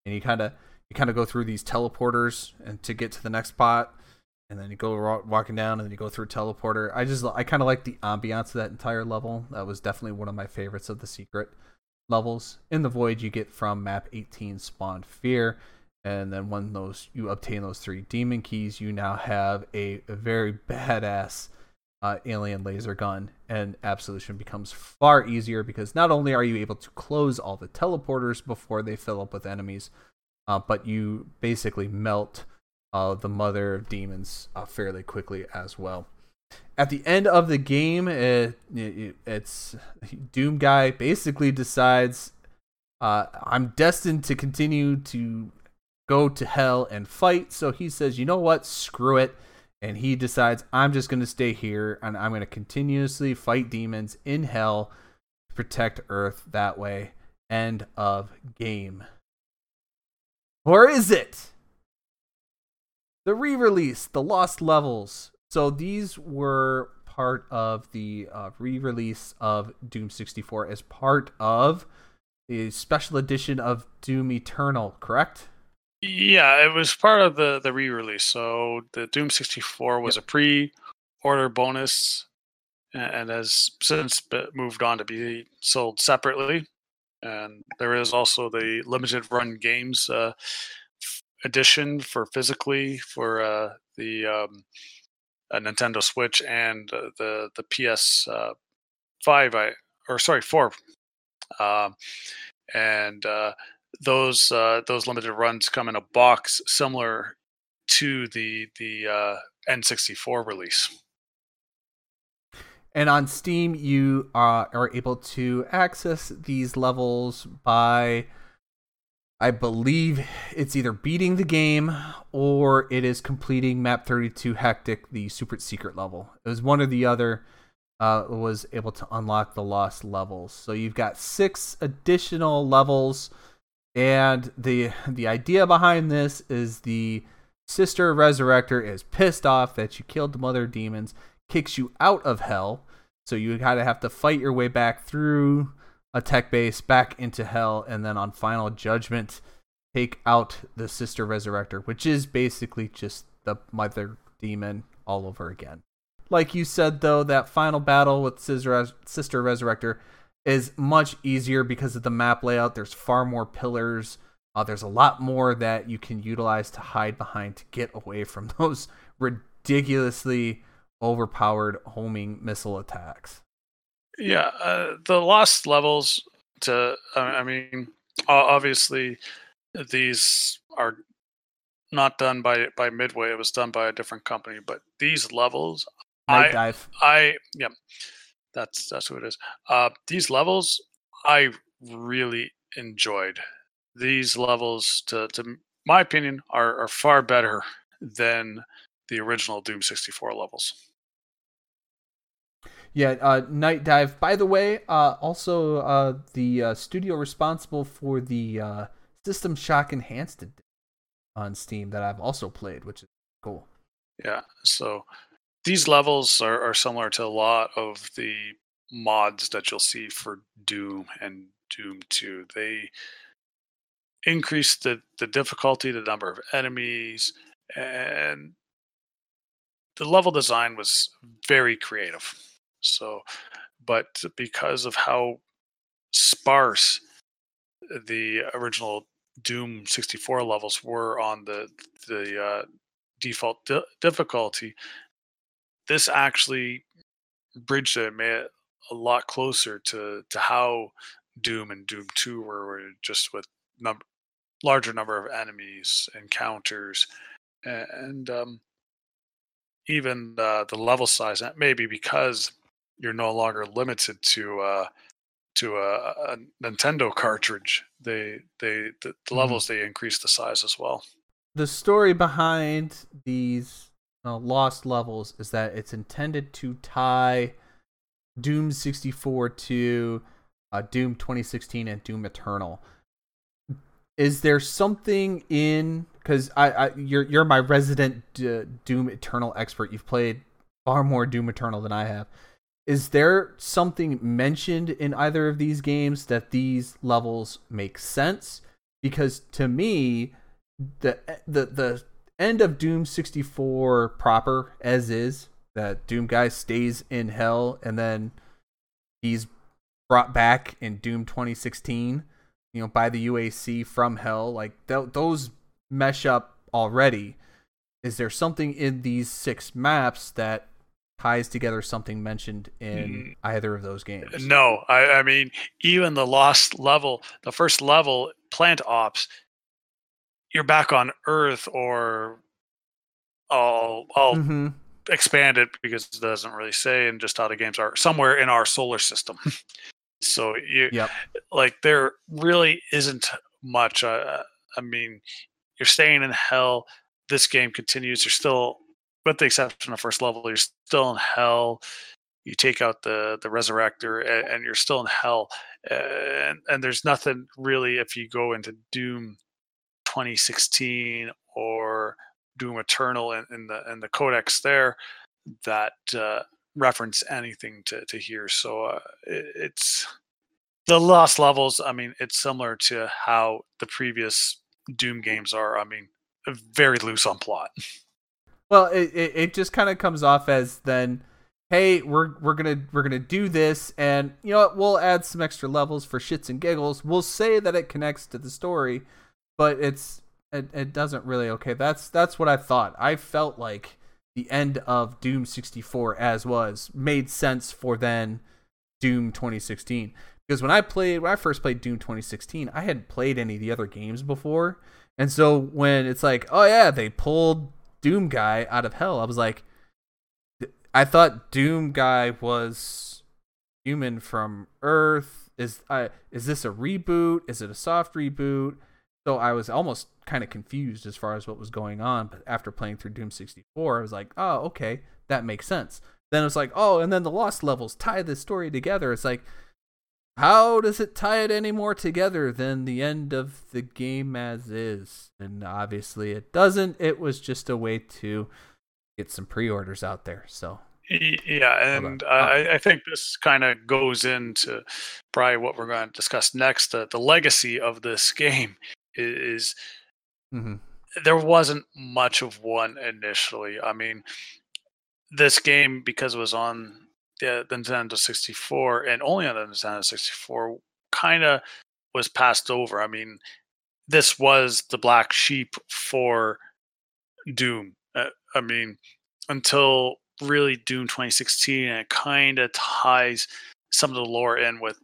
Speaker 2: and you kind of you kind of go through these teleporters and to get to the next spot, and then you go wa- walking down, and then you go through a teleporter. I just I kind of like the ambiance of that entire level. That was definitely one of my favorites of the secret levels. In the Void, you get from map 18 Spawned Fear. And then when those you obtain those three demon keys, you now have a, a very badass uh, alien laser gun, and absolution becomes far easier because not only are you able to close all the teleporters before they fill up with enemies, uh, but you basically melt uh, the mother of demons uh, fairly quickly as well. At the end of the game, it, it, it's Doom guy basically decides uh, I'm destined to continue to go to hell and fight. So he says, you know what? Screw it. And he decides, I'm just going to stay here and I'm going to continuously fight demons in hell to protect Earth that way. End of game. Or is it? the re-release, the Lost Levels. So these were part of the uh, re-release of Doom 64 as part of the special edition of Doom Eternal, correct?
Speaker 1: Yeah, it was part of the the re-release. So the Doom 64 was a pre-order bonus, and has since moved on to be sold separately. And there is also the limited run games uh, edition for physically for uh, the um, uh, Nintendo Switch and uh, the the PS uh, five. I or sorry four. Um, and uh, those uh, those limited runs come in a box similar to the the uh, N64 release.
Speaker 2: And on Steam, you uh, are able to access these levels by, I believe, it's either beating the game or it is completing Map 32 Hectic, the super secret level. It was one or the other. Uh, was able to unlock the lost levels. So you've got six additional levels, and the the idea behind this is the sister resurrector is pissed off that you killed the mother demons kicks you out of hell. So you kind of have to fight your way back through a tech base back into hell, and then on final judgment, take out the sister resurrector, which is basically just the mother demon all over again. Like you said, though, that final battle with Sister, sister resurrector is much easier because of the map layout. There's far more pillars. Uh, there's a lot more that you can utilize to hide behind to get away from those ridiculously overpowered homing missile attacks.
Speaker 1: Yeah, uh, the lost levels. To I mean, obviously, these are not done by by Midway. It was done by a different company. But these levels,
Speaker 2: Night
Speaker 1: I
Speaker 2: dive.
Speaker 1: I yeah, that's that's what it is. Uh, these levels I really enjoyed. These levels, to to my opinion, are are far better than the original Doom 64 levels.
Speaker 2: Yeah, uh, Nightdive. By the way, uh, also uh, the uh, studio responsible for the uh, System Shock Enhanced on Steam that I've also played, which is cool.
Speaker 1: Yeah, so these levels are, are similar to a lot of the mods that you'll see for Doom and Doom 2. They increase the, the difficulty, the number of enemies, and the level design was very creative. So, but because of how sparse the original Doom 64 levels were on the the uh, default di- difficulty, this actually bridged it, made it a lot closer to to how Doom and Doom 2 were, just with number larger number of enemies, encounters, a- and um, even uh, the level size. uh, Maybe because you're no longer limited to uh, to a, a Nintendo cartridge, they they the, the
Speaker 2: Mhm.
Speaker 1: levels they increase the size as well.
Speaker 2: The story behind these uh, lost levels is that it's intended to tie Doom 64 to uh, Doom 2016 and Doom Eternal. Is there something in because I, I you're you're my resident uh, Doom Eternal expert. You've played far more Doom Eternal than I have. Is there something mentioned in either of these games that these levels make sense? Because to me, the the the end of Doom 64 proper as is, that Doom guy stays in hell and then he's brought back in Doom 2016, you know, by the UAC from hell, like th- those mesh up already. Is there something in these six maps that ties together something mentioned in mm. either of those games?
Speaker 1: No, I, I mean even the lost level, the first level, plant ops, you're back on Earth, or I'll I'll
Speaker 2: hmm
Speaker 1: expand it because it doesn't really say, and just how the games are somewhere in our solar system. so you
Speaker 2: Yep.
Speaker 1: like there really isn't much. Uh, I mean, you're staying in hell. This game continues. You're still, with the exception of first level, you're still in hell. You take out the the resurrector, and, and you're still in hell. And and there's nothing really if you go into Doom 2016 or Doom Eternal and, and the and the codex there that uh, reference anything to to here. So uh, it, it's the lost levels. I mean, it's similar to how the previous Doom games are. I mean, very loose on plot.
Speaker 2: Well, it it, it just kind of comes off as then, hey, we're we're gonna we're gonna do this, and you know what? We'll add some extra levels for shits and giggles. We'll say that it connects to the story, but it's it, it doesn't really. Okay, that's that's what I thought. I felt like the end of Doom 64 as was made sense for then Doom 2016 because when I played when I first played Doom 2016, I hadn't played any of the other games before. And so when it's like, oh yeah, they pulled Doom guy out of hell, I was like I thought Doom guy was human from Earth. Is I is this a reboot? Is it a soft reboot? So I was almost kind of confused as far as what was going on. But after playing through Doom 64, I was like, oh, okay, that makes sense. Then it was like, oh, and then the Lost levels tie this story together. It's like, how does it tie it any more together than the end of the game as is? And obviously it doesn't. It was just a way to get some pre-orders out there. So
Speaker 1: Yeah, and I, I think this kind of goes into probably what we're going to discuss next. The, the legacy of this game is
Speaker 2: Mhm.
Speaker 1: there wasn't much of one initially. I mean, this game because it was on the, the Nintendo 64 and only on the Nintendo 64, kind of was passed over. I mean, this was the black sheep for Doom. Uh, I mean, until really Doom 2016, and it kind of ties some of the lore in with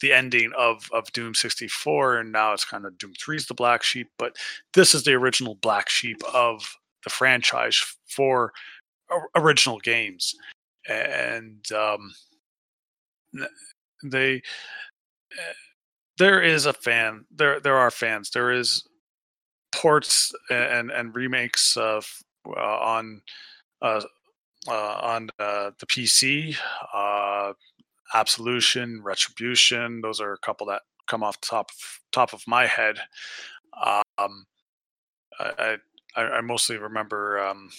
Speaker 1: the ending of of Doom 64, and now it's kind of Doom 3 is the black sheep, but this is the original black sheep of the franchise for original games, and um, they eh, there is a fan there there are fans. There is ports and and remakes of uh, on uh, uh, on uh, the PC, uh, Absolution, Retribution. Those are a couple that come off top top of my head. Um, I, I I mostly remember um,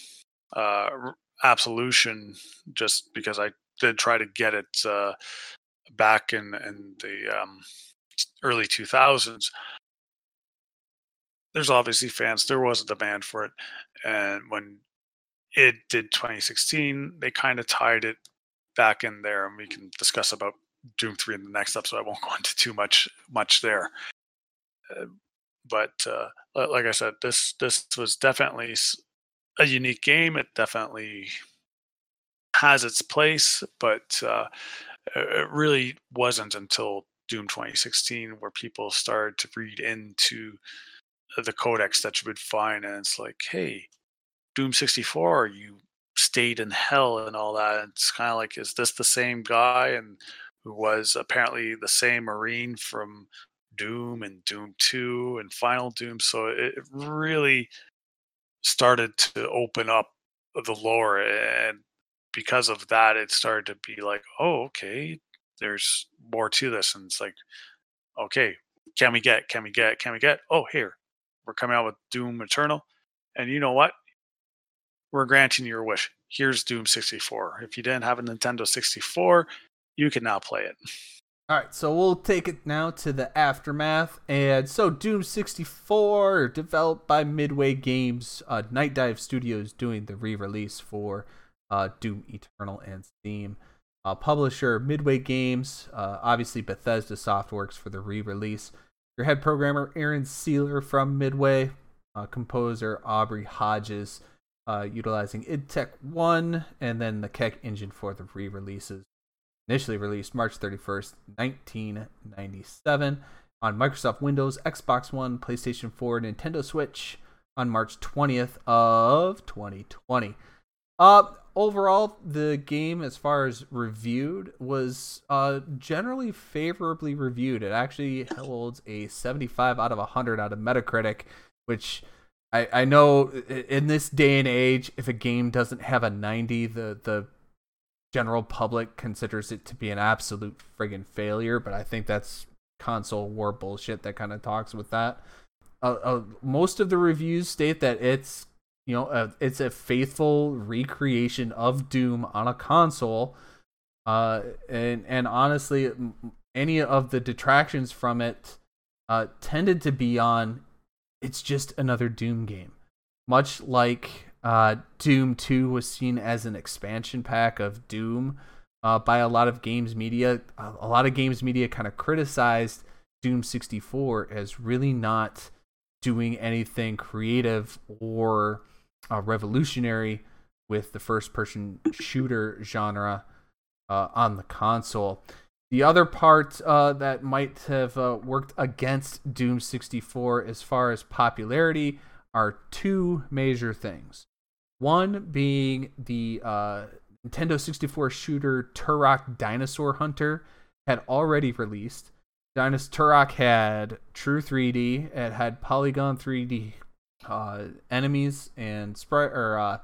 Speaker 1: uh, Absolution just because I did try to get it uh, back in in the um, early 2000s. There's obviously fans. There was a demand for it, and when it did 2016 they kind of tied it back in there and we can discuss about doom 3 in the next episode. I won't go into too much much there. Uh, but uh, like i said this this was definitely a unique game. It definitely has its place but uh, it really wasn't until doom 2016 where people started to read into the codex that you would find. And it's like hey Doom 64, you stayed in hell and all that. It's kind of like, is this the same guy and who was apparently the same Marine from Doom and Doom 2 and Final Doom? So it really started to open up the lore. And because of that, it started to be like, oh, okay, there's more to this. And it's like, okay, can we get, can we get, can we get? Oh, here, we're coming out with Doom Eternal. And you know what? We're granting your wish. Here's Doom 64. If you didn't have a Nintendo 64, you can now play it.
Speaker 2: All right, so we'll take it now to the aftermath. And so, Doom 64, developed by Midway Games, uh, Nightdive Studios doing the re release for uh, Doom Eternal and Steam. Uh, publisher Midway Games, uh, obviously Bethesda Softworks for the re release. Your head programmer Aaron Seeler from Midway, uh, composer Aubrey Hodges, uh, utilizing id Tech 1 and then the KEX engine for the re releases initially released March 31st, 1997 on Microsoft Windows, Xbox One, PlayStation 4, Nintendo Switch on March 20th of 2020. Uh overall the game as far as reviewed was uh generally favorably reviewed. It actually holds a 75 out of 100 out of Metacritic, which I, I know in this day and age, if a game doesn't have a 90, the, the general public considers it to be an absolute friggin' failure, but I think that's console war bullshit that kind of talks with that. Uh, uh, most of the reviews state that it's You know, uh, it's a faithful recreation of Doom on a console. Uh, and and honestly, any of the detractions from it uh, tended to be on. It's just another Doom game, much like uh, Doom Two was seen as an expansion pack of Doom uh, by a lot of games media. A, a lot of games media kind of criticized Doom 64 as really not doing anything creative or uh, revolutionary with the first person shooter genre uh, on the console. The other part uh, that might have uh, worked against Doom 64 as far as popularity are two major things. One being the uh, Nintendo 64 shooter Turok Dinosaur Hunter had already released. Dinos Turok had true 3D. It had polygon 3D uh, enemies and sprite or uh,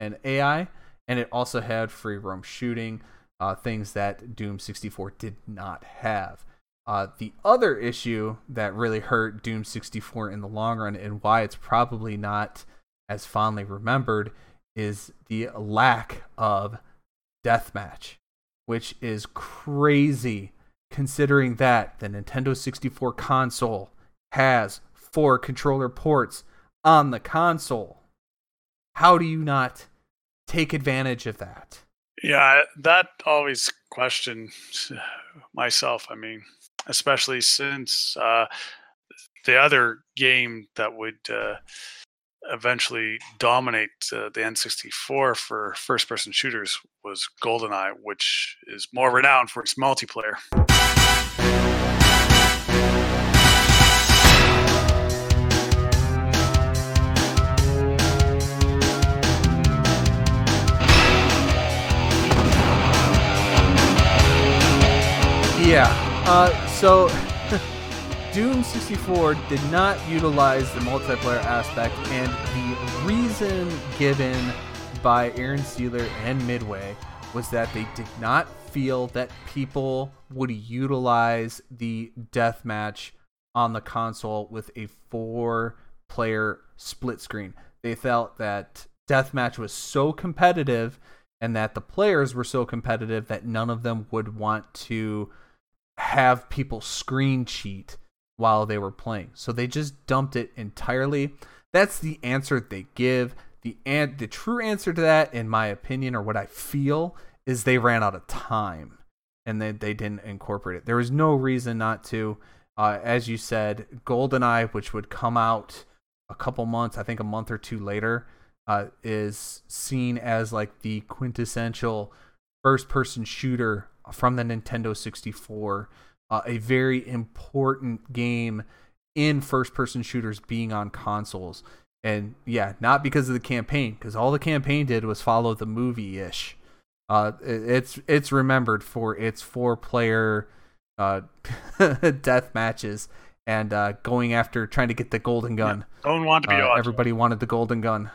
Speaker 2: and AI, and it also had free roam shooting, uh, things that Doom 64 did not have. Uh, the other issue that really hurt Doom 64 in the long run and why it's probably not as fondly remembered is the lack of deathmatch, which is crazy considering that the Nintendo 64 console has four controller ports on the console. How do you not take advantage of that?
Speaker 1: Yeah, that always questioned myself. I mean, especially since uh, the other game that would uh, eventually dominate uh, the N64 for first person shooters was GoldenEye, which is more renowned for its multiplayer.
Speaker 2: Yeah. Uh, so Doom 64 did not utilize the multiplayer aspect, and the reason given by Aaron Seeler and Midway was that they did not feel that people would utilize the deathmatch on the console with a four player split screen. They felt that deathmatch was so competitive and that the players were so competitive that none of them would want to have people screen cheat while they were playing. So they just dumped it entirely. That's the answer they give. The an- the true answer to that, in my opinion, or what I feel, is they ran out of time and they, they didn't incorporate it. There was no reason not to. Uh, as you said, GoldenEye, which would come out a couple months, I think a month or two later, uh, is seen as like the quintessential first person shooter from the Nintendo 64. Uh, a very important game in first person shooters being on consoles. And yeah, not because of the campaign, because all the campaign did was follow the movie ish. Uh, it's it's remembered for its four player uh, death matches and uh, going after trying to get the golden gun.
Speaker 1: Don't want to be
Speaker 2: Uh, everybody wanted the golden gun.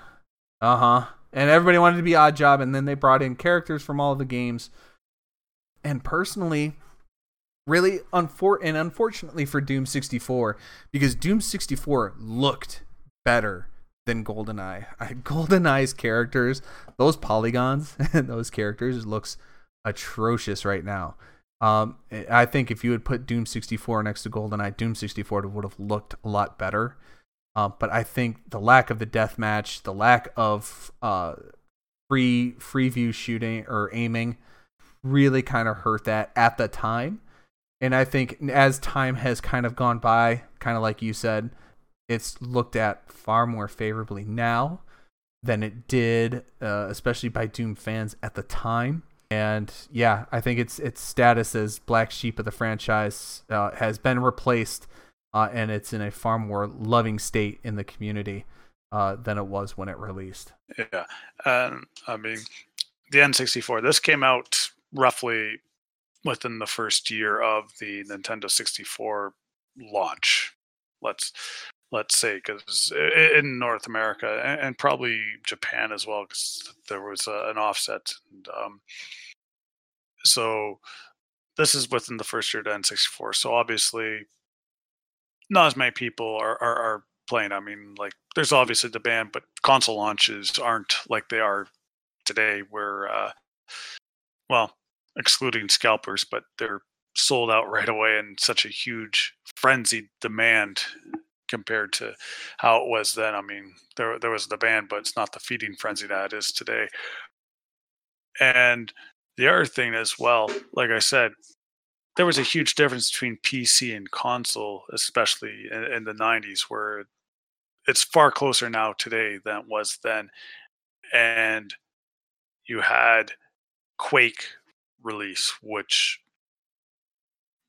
Speaker 2: Uh huh. And everybody wanted to be Oddjob, and then they brought in characters from all the games. And personally, really unfor- and unfortunately for Doom 64, because Doom 64 looked better than GoldenEye. I, GoldenEye's characters, those polygons and those characters looks atrocious right now. Um, I think if you had put Doom 64 next to GoldenEye, Doom 64 would have looked a lot better. Uh, but I think the lack of the death match, the lack of uh, free free view shooting or aiming, really kind of hurt that at the time. And I think as time has kind of gone by, kind of like you said, it's looked at far more favorably now than it did, uh, especially by Doom fans at the time. And yeah, I think its its status as black sheep of the franchise uh, has been replaced, uh, and it's in a far more loving state in the community uh, than it was when it released.
Speaker 1: Yeah. Um, I mean, the N64, this came out roughly within the first year of the Nintendo 64 launch. Let's let's say because in North America and, probably Japan as well, because there was a, an offset. And, um, so this is within the first year of N64. So obviously, not as many people are, are, are playing. I mean, like there's obviously the band, but console launches aren't like they are today, where uh, well, excluding scalpers, but they're sold out right away and such a huge frenzied demand compared to how it was then. I mean, there there was the band, but it's not the feeding frenzy that it is today. And the other thing as well, like I said, there was a huge difference between PC and console, especially in, in the 90s, where it's far closer now today than it was then. And you had Quake release, which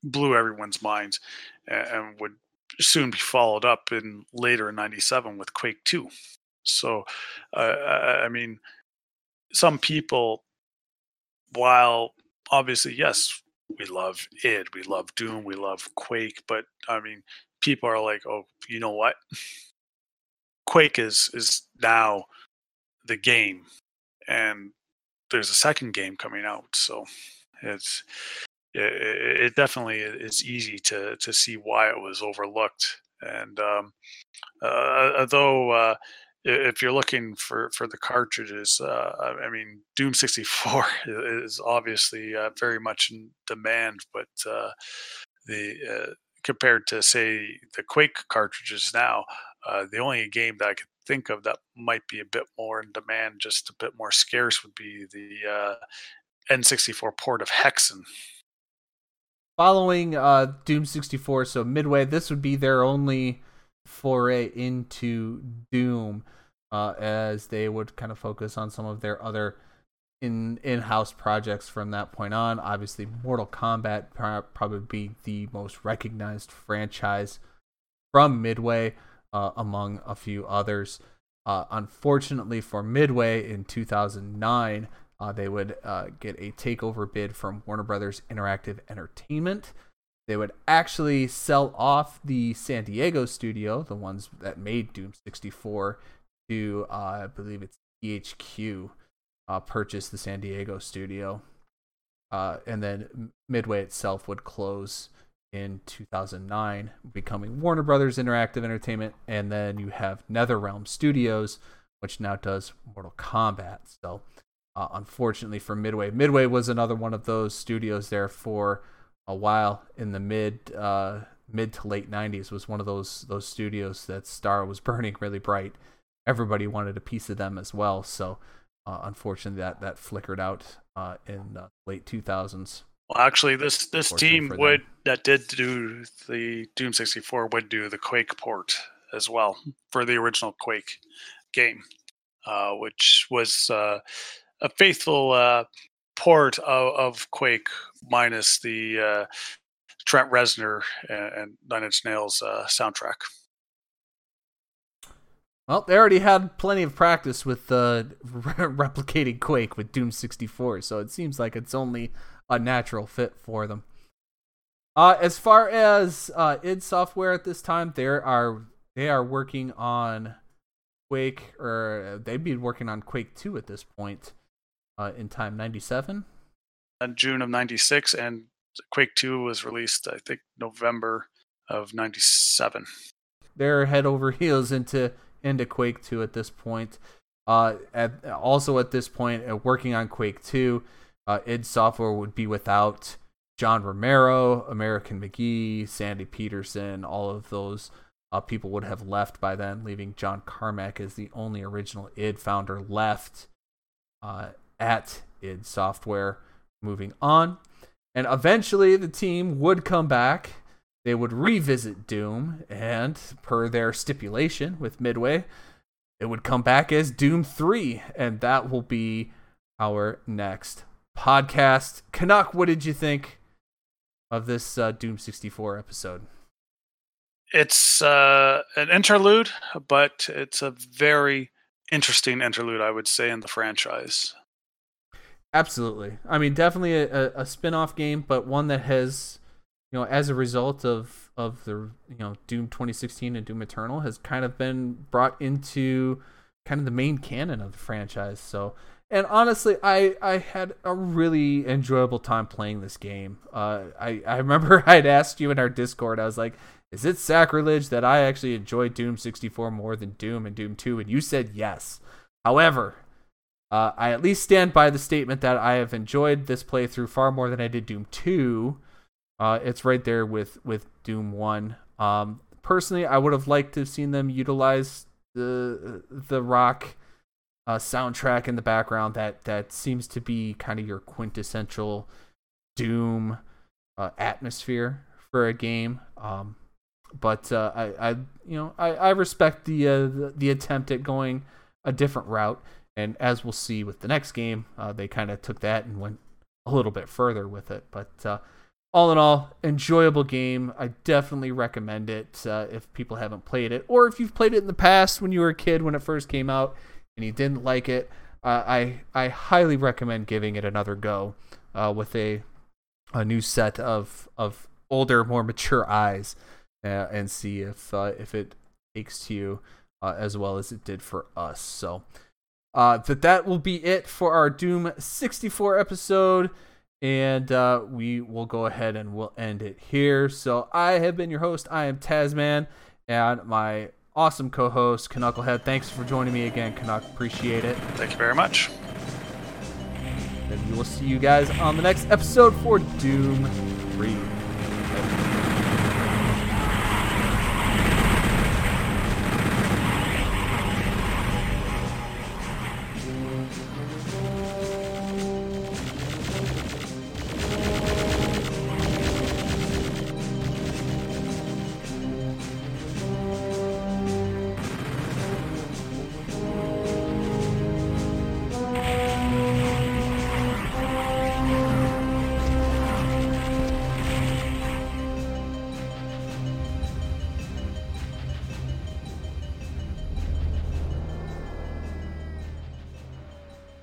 Speaker 1: blew everyone's minds a- and would soon be followed up in later in 97 with Quake 2. So, uh, I mean, some people, while obviously, yes, we love id, we love Doom, we love Quake, but I mean, people are like, oh, you know what? Quake is is now the game, and there's a second game coming out, so it's it, it it definitely is easy to to see why it was overlooked. And um, uh, although uh, if you're looking for for the cartridges, uh, I mean, Doom 64 is obviously uh, very much in demand, but uh, the uh, compared to say the Quake cartridges now, uh, the only game that I could think of that might be a bit more in demand, just a bit more scarce, would be the uh, N64 port of Hexen.
Speaker 2: Following uh, Doom 64, so Midway, this would be their only foray into Doom, uh, as they would kind of focus on some of their other in in-house projects from that point on. Obviously, Mortal Kombat probably be the most recognized franchise from Midway, uh, among a few others. Uh, unfortunately for Midway in 2009, uh, they would uh, get a takeover bid from Warner Brothers Interactive Entertainment. They would actually sell off the San Diego studio, the ones that made Doom 64, to uh, I believe it's EHQ Uh, purchase the San Diego studio, uh, and then Midway itself would close in 2009, becoming Warner Brothers Interactive Entertainment, and then you have NetherRealm Studios, which now does Mortal Kombat. So, uh, unfortunately for Midway, Midway was another one of those studios there for a while in the mid uh, mid to late 90s. Was one of those those studios that star was burning really bright. Everybody wanted a piece of them as well. So, uh, unfortunately, that that flickered out uh, in the late 2000s.
Speaker 1: Well, actually, this this team
Speaker 2: for them.
Speaker 1: would that did do the Doom 64 would do the Quake port as well for the original Quake game, uh, which was uh, a faithful uh, port of, of Quake minus the uh, Trent Reznor and, and Nine Inch Nails uh, soundtrack.
Speaker 2: Well, they already had plenty of practice with uh, replicating Quake with Doom 64, so it seems like it's only a natural fit for them. Uh, as far as uh, id Software at this time, they are they are working on Quake, or they'd be working on Quake 2 at this point uh, in time, 97.
Speaker 1: In June of '96, and Quake 2 was released, I think, November of '97.
Speaker 2: they're head over heels into into Quake 2 at this point. Uh, at also at this point, uh, working on Quake 2, uh, id Software would be without John Romero, American McGee, Sandy Petersen. All of those uh, people would have left by then, leaving John Carmack as the only original id founder left uh, at id Software. Moving on, and eventually the team would come back they would revisit Doom, and per their stipulation with Midway, it would come back as Doom 3, and that will be our next podcast. Canuck, what did you think of this uh, Doom 64 episode?
Speaker 1: It's uh, an interlude, but it's a very interesting interlude, I would say, in the franchise.
Speaker 2: Absolutely. I mean, definitely a, a, spin off game, but one that has, you know, as a result of, of the, you know, Doom 2016 and Doom Eternal, has kind of been brought into kind of the main canon of the franchise. So, and honestly, I, I had a really enjoyable time playing this game. Uh, I, I remember I'd asked you in our Discord, I was like, is it sacrilege that I actually enjoyed Doom 64 more than Doom and Doom 2? And you said yes. However, uh, I at least stand by the statement that I have enjoyed this playthrough far more than I did Doom 2. Uh, it's right there with, with Doom 1. Um, personally, I would have liked to have seen them utilize the the rock uh, soundtrack in the background. That that seems to be kind of your quintessential Doom uh, atmosphere for a game. Um, but uh, I, I, you know, I, I respect the, uh, the the attempt at going a different route. And as we'll see with the next game, uh, they kind of took that and went a little bit further with it. But uh, all in all, enjoyable game. I definitely recommend it uh, if people haven't played it, or if you've played it in the past when you were a kid when it first came out and you didn't like it. Uh, I I highly recommend giving it another go uh, with a a new set of of older, more mature eyes, uh, and see if uh, if it takes to you uh, as well as it did for us. So. That that will be it for our Doom 64 episode and uh, we will go ahead and we'll end it here. So I have been your host. I am Tasman, and my awesome co-host Knucklehead. Thanks for joining me again, Canuck. Appreciate it.
Speaker 1: Thank you very much.
Speaker 2: And we will see you guys on the next episode for Doom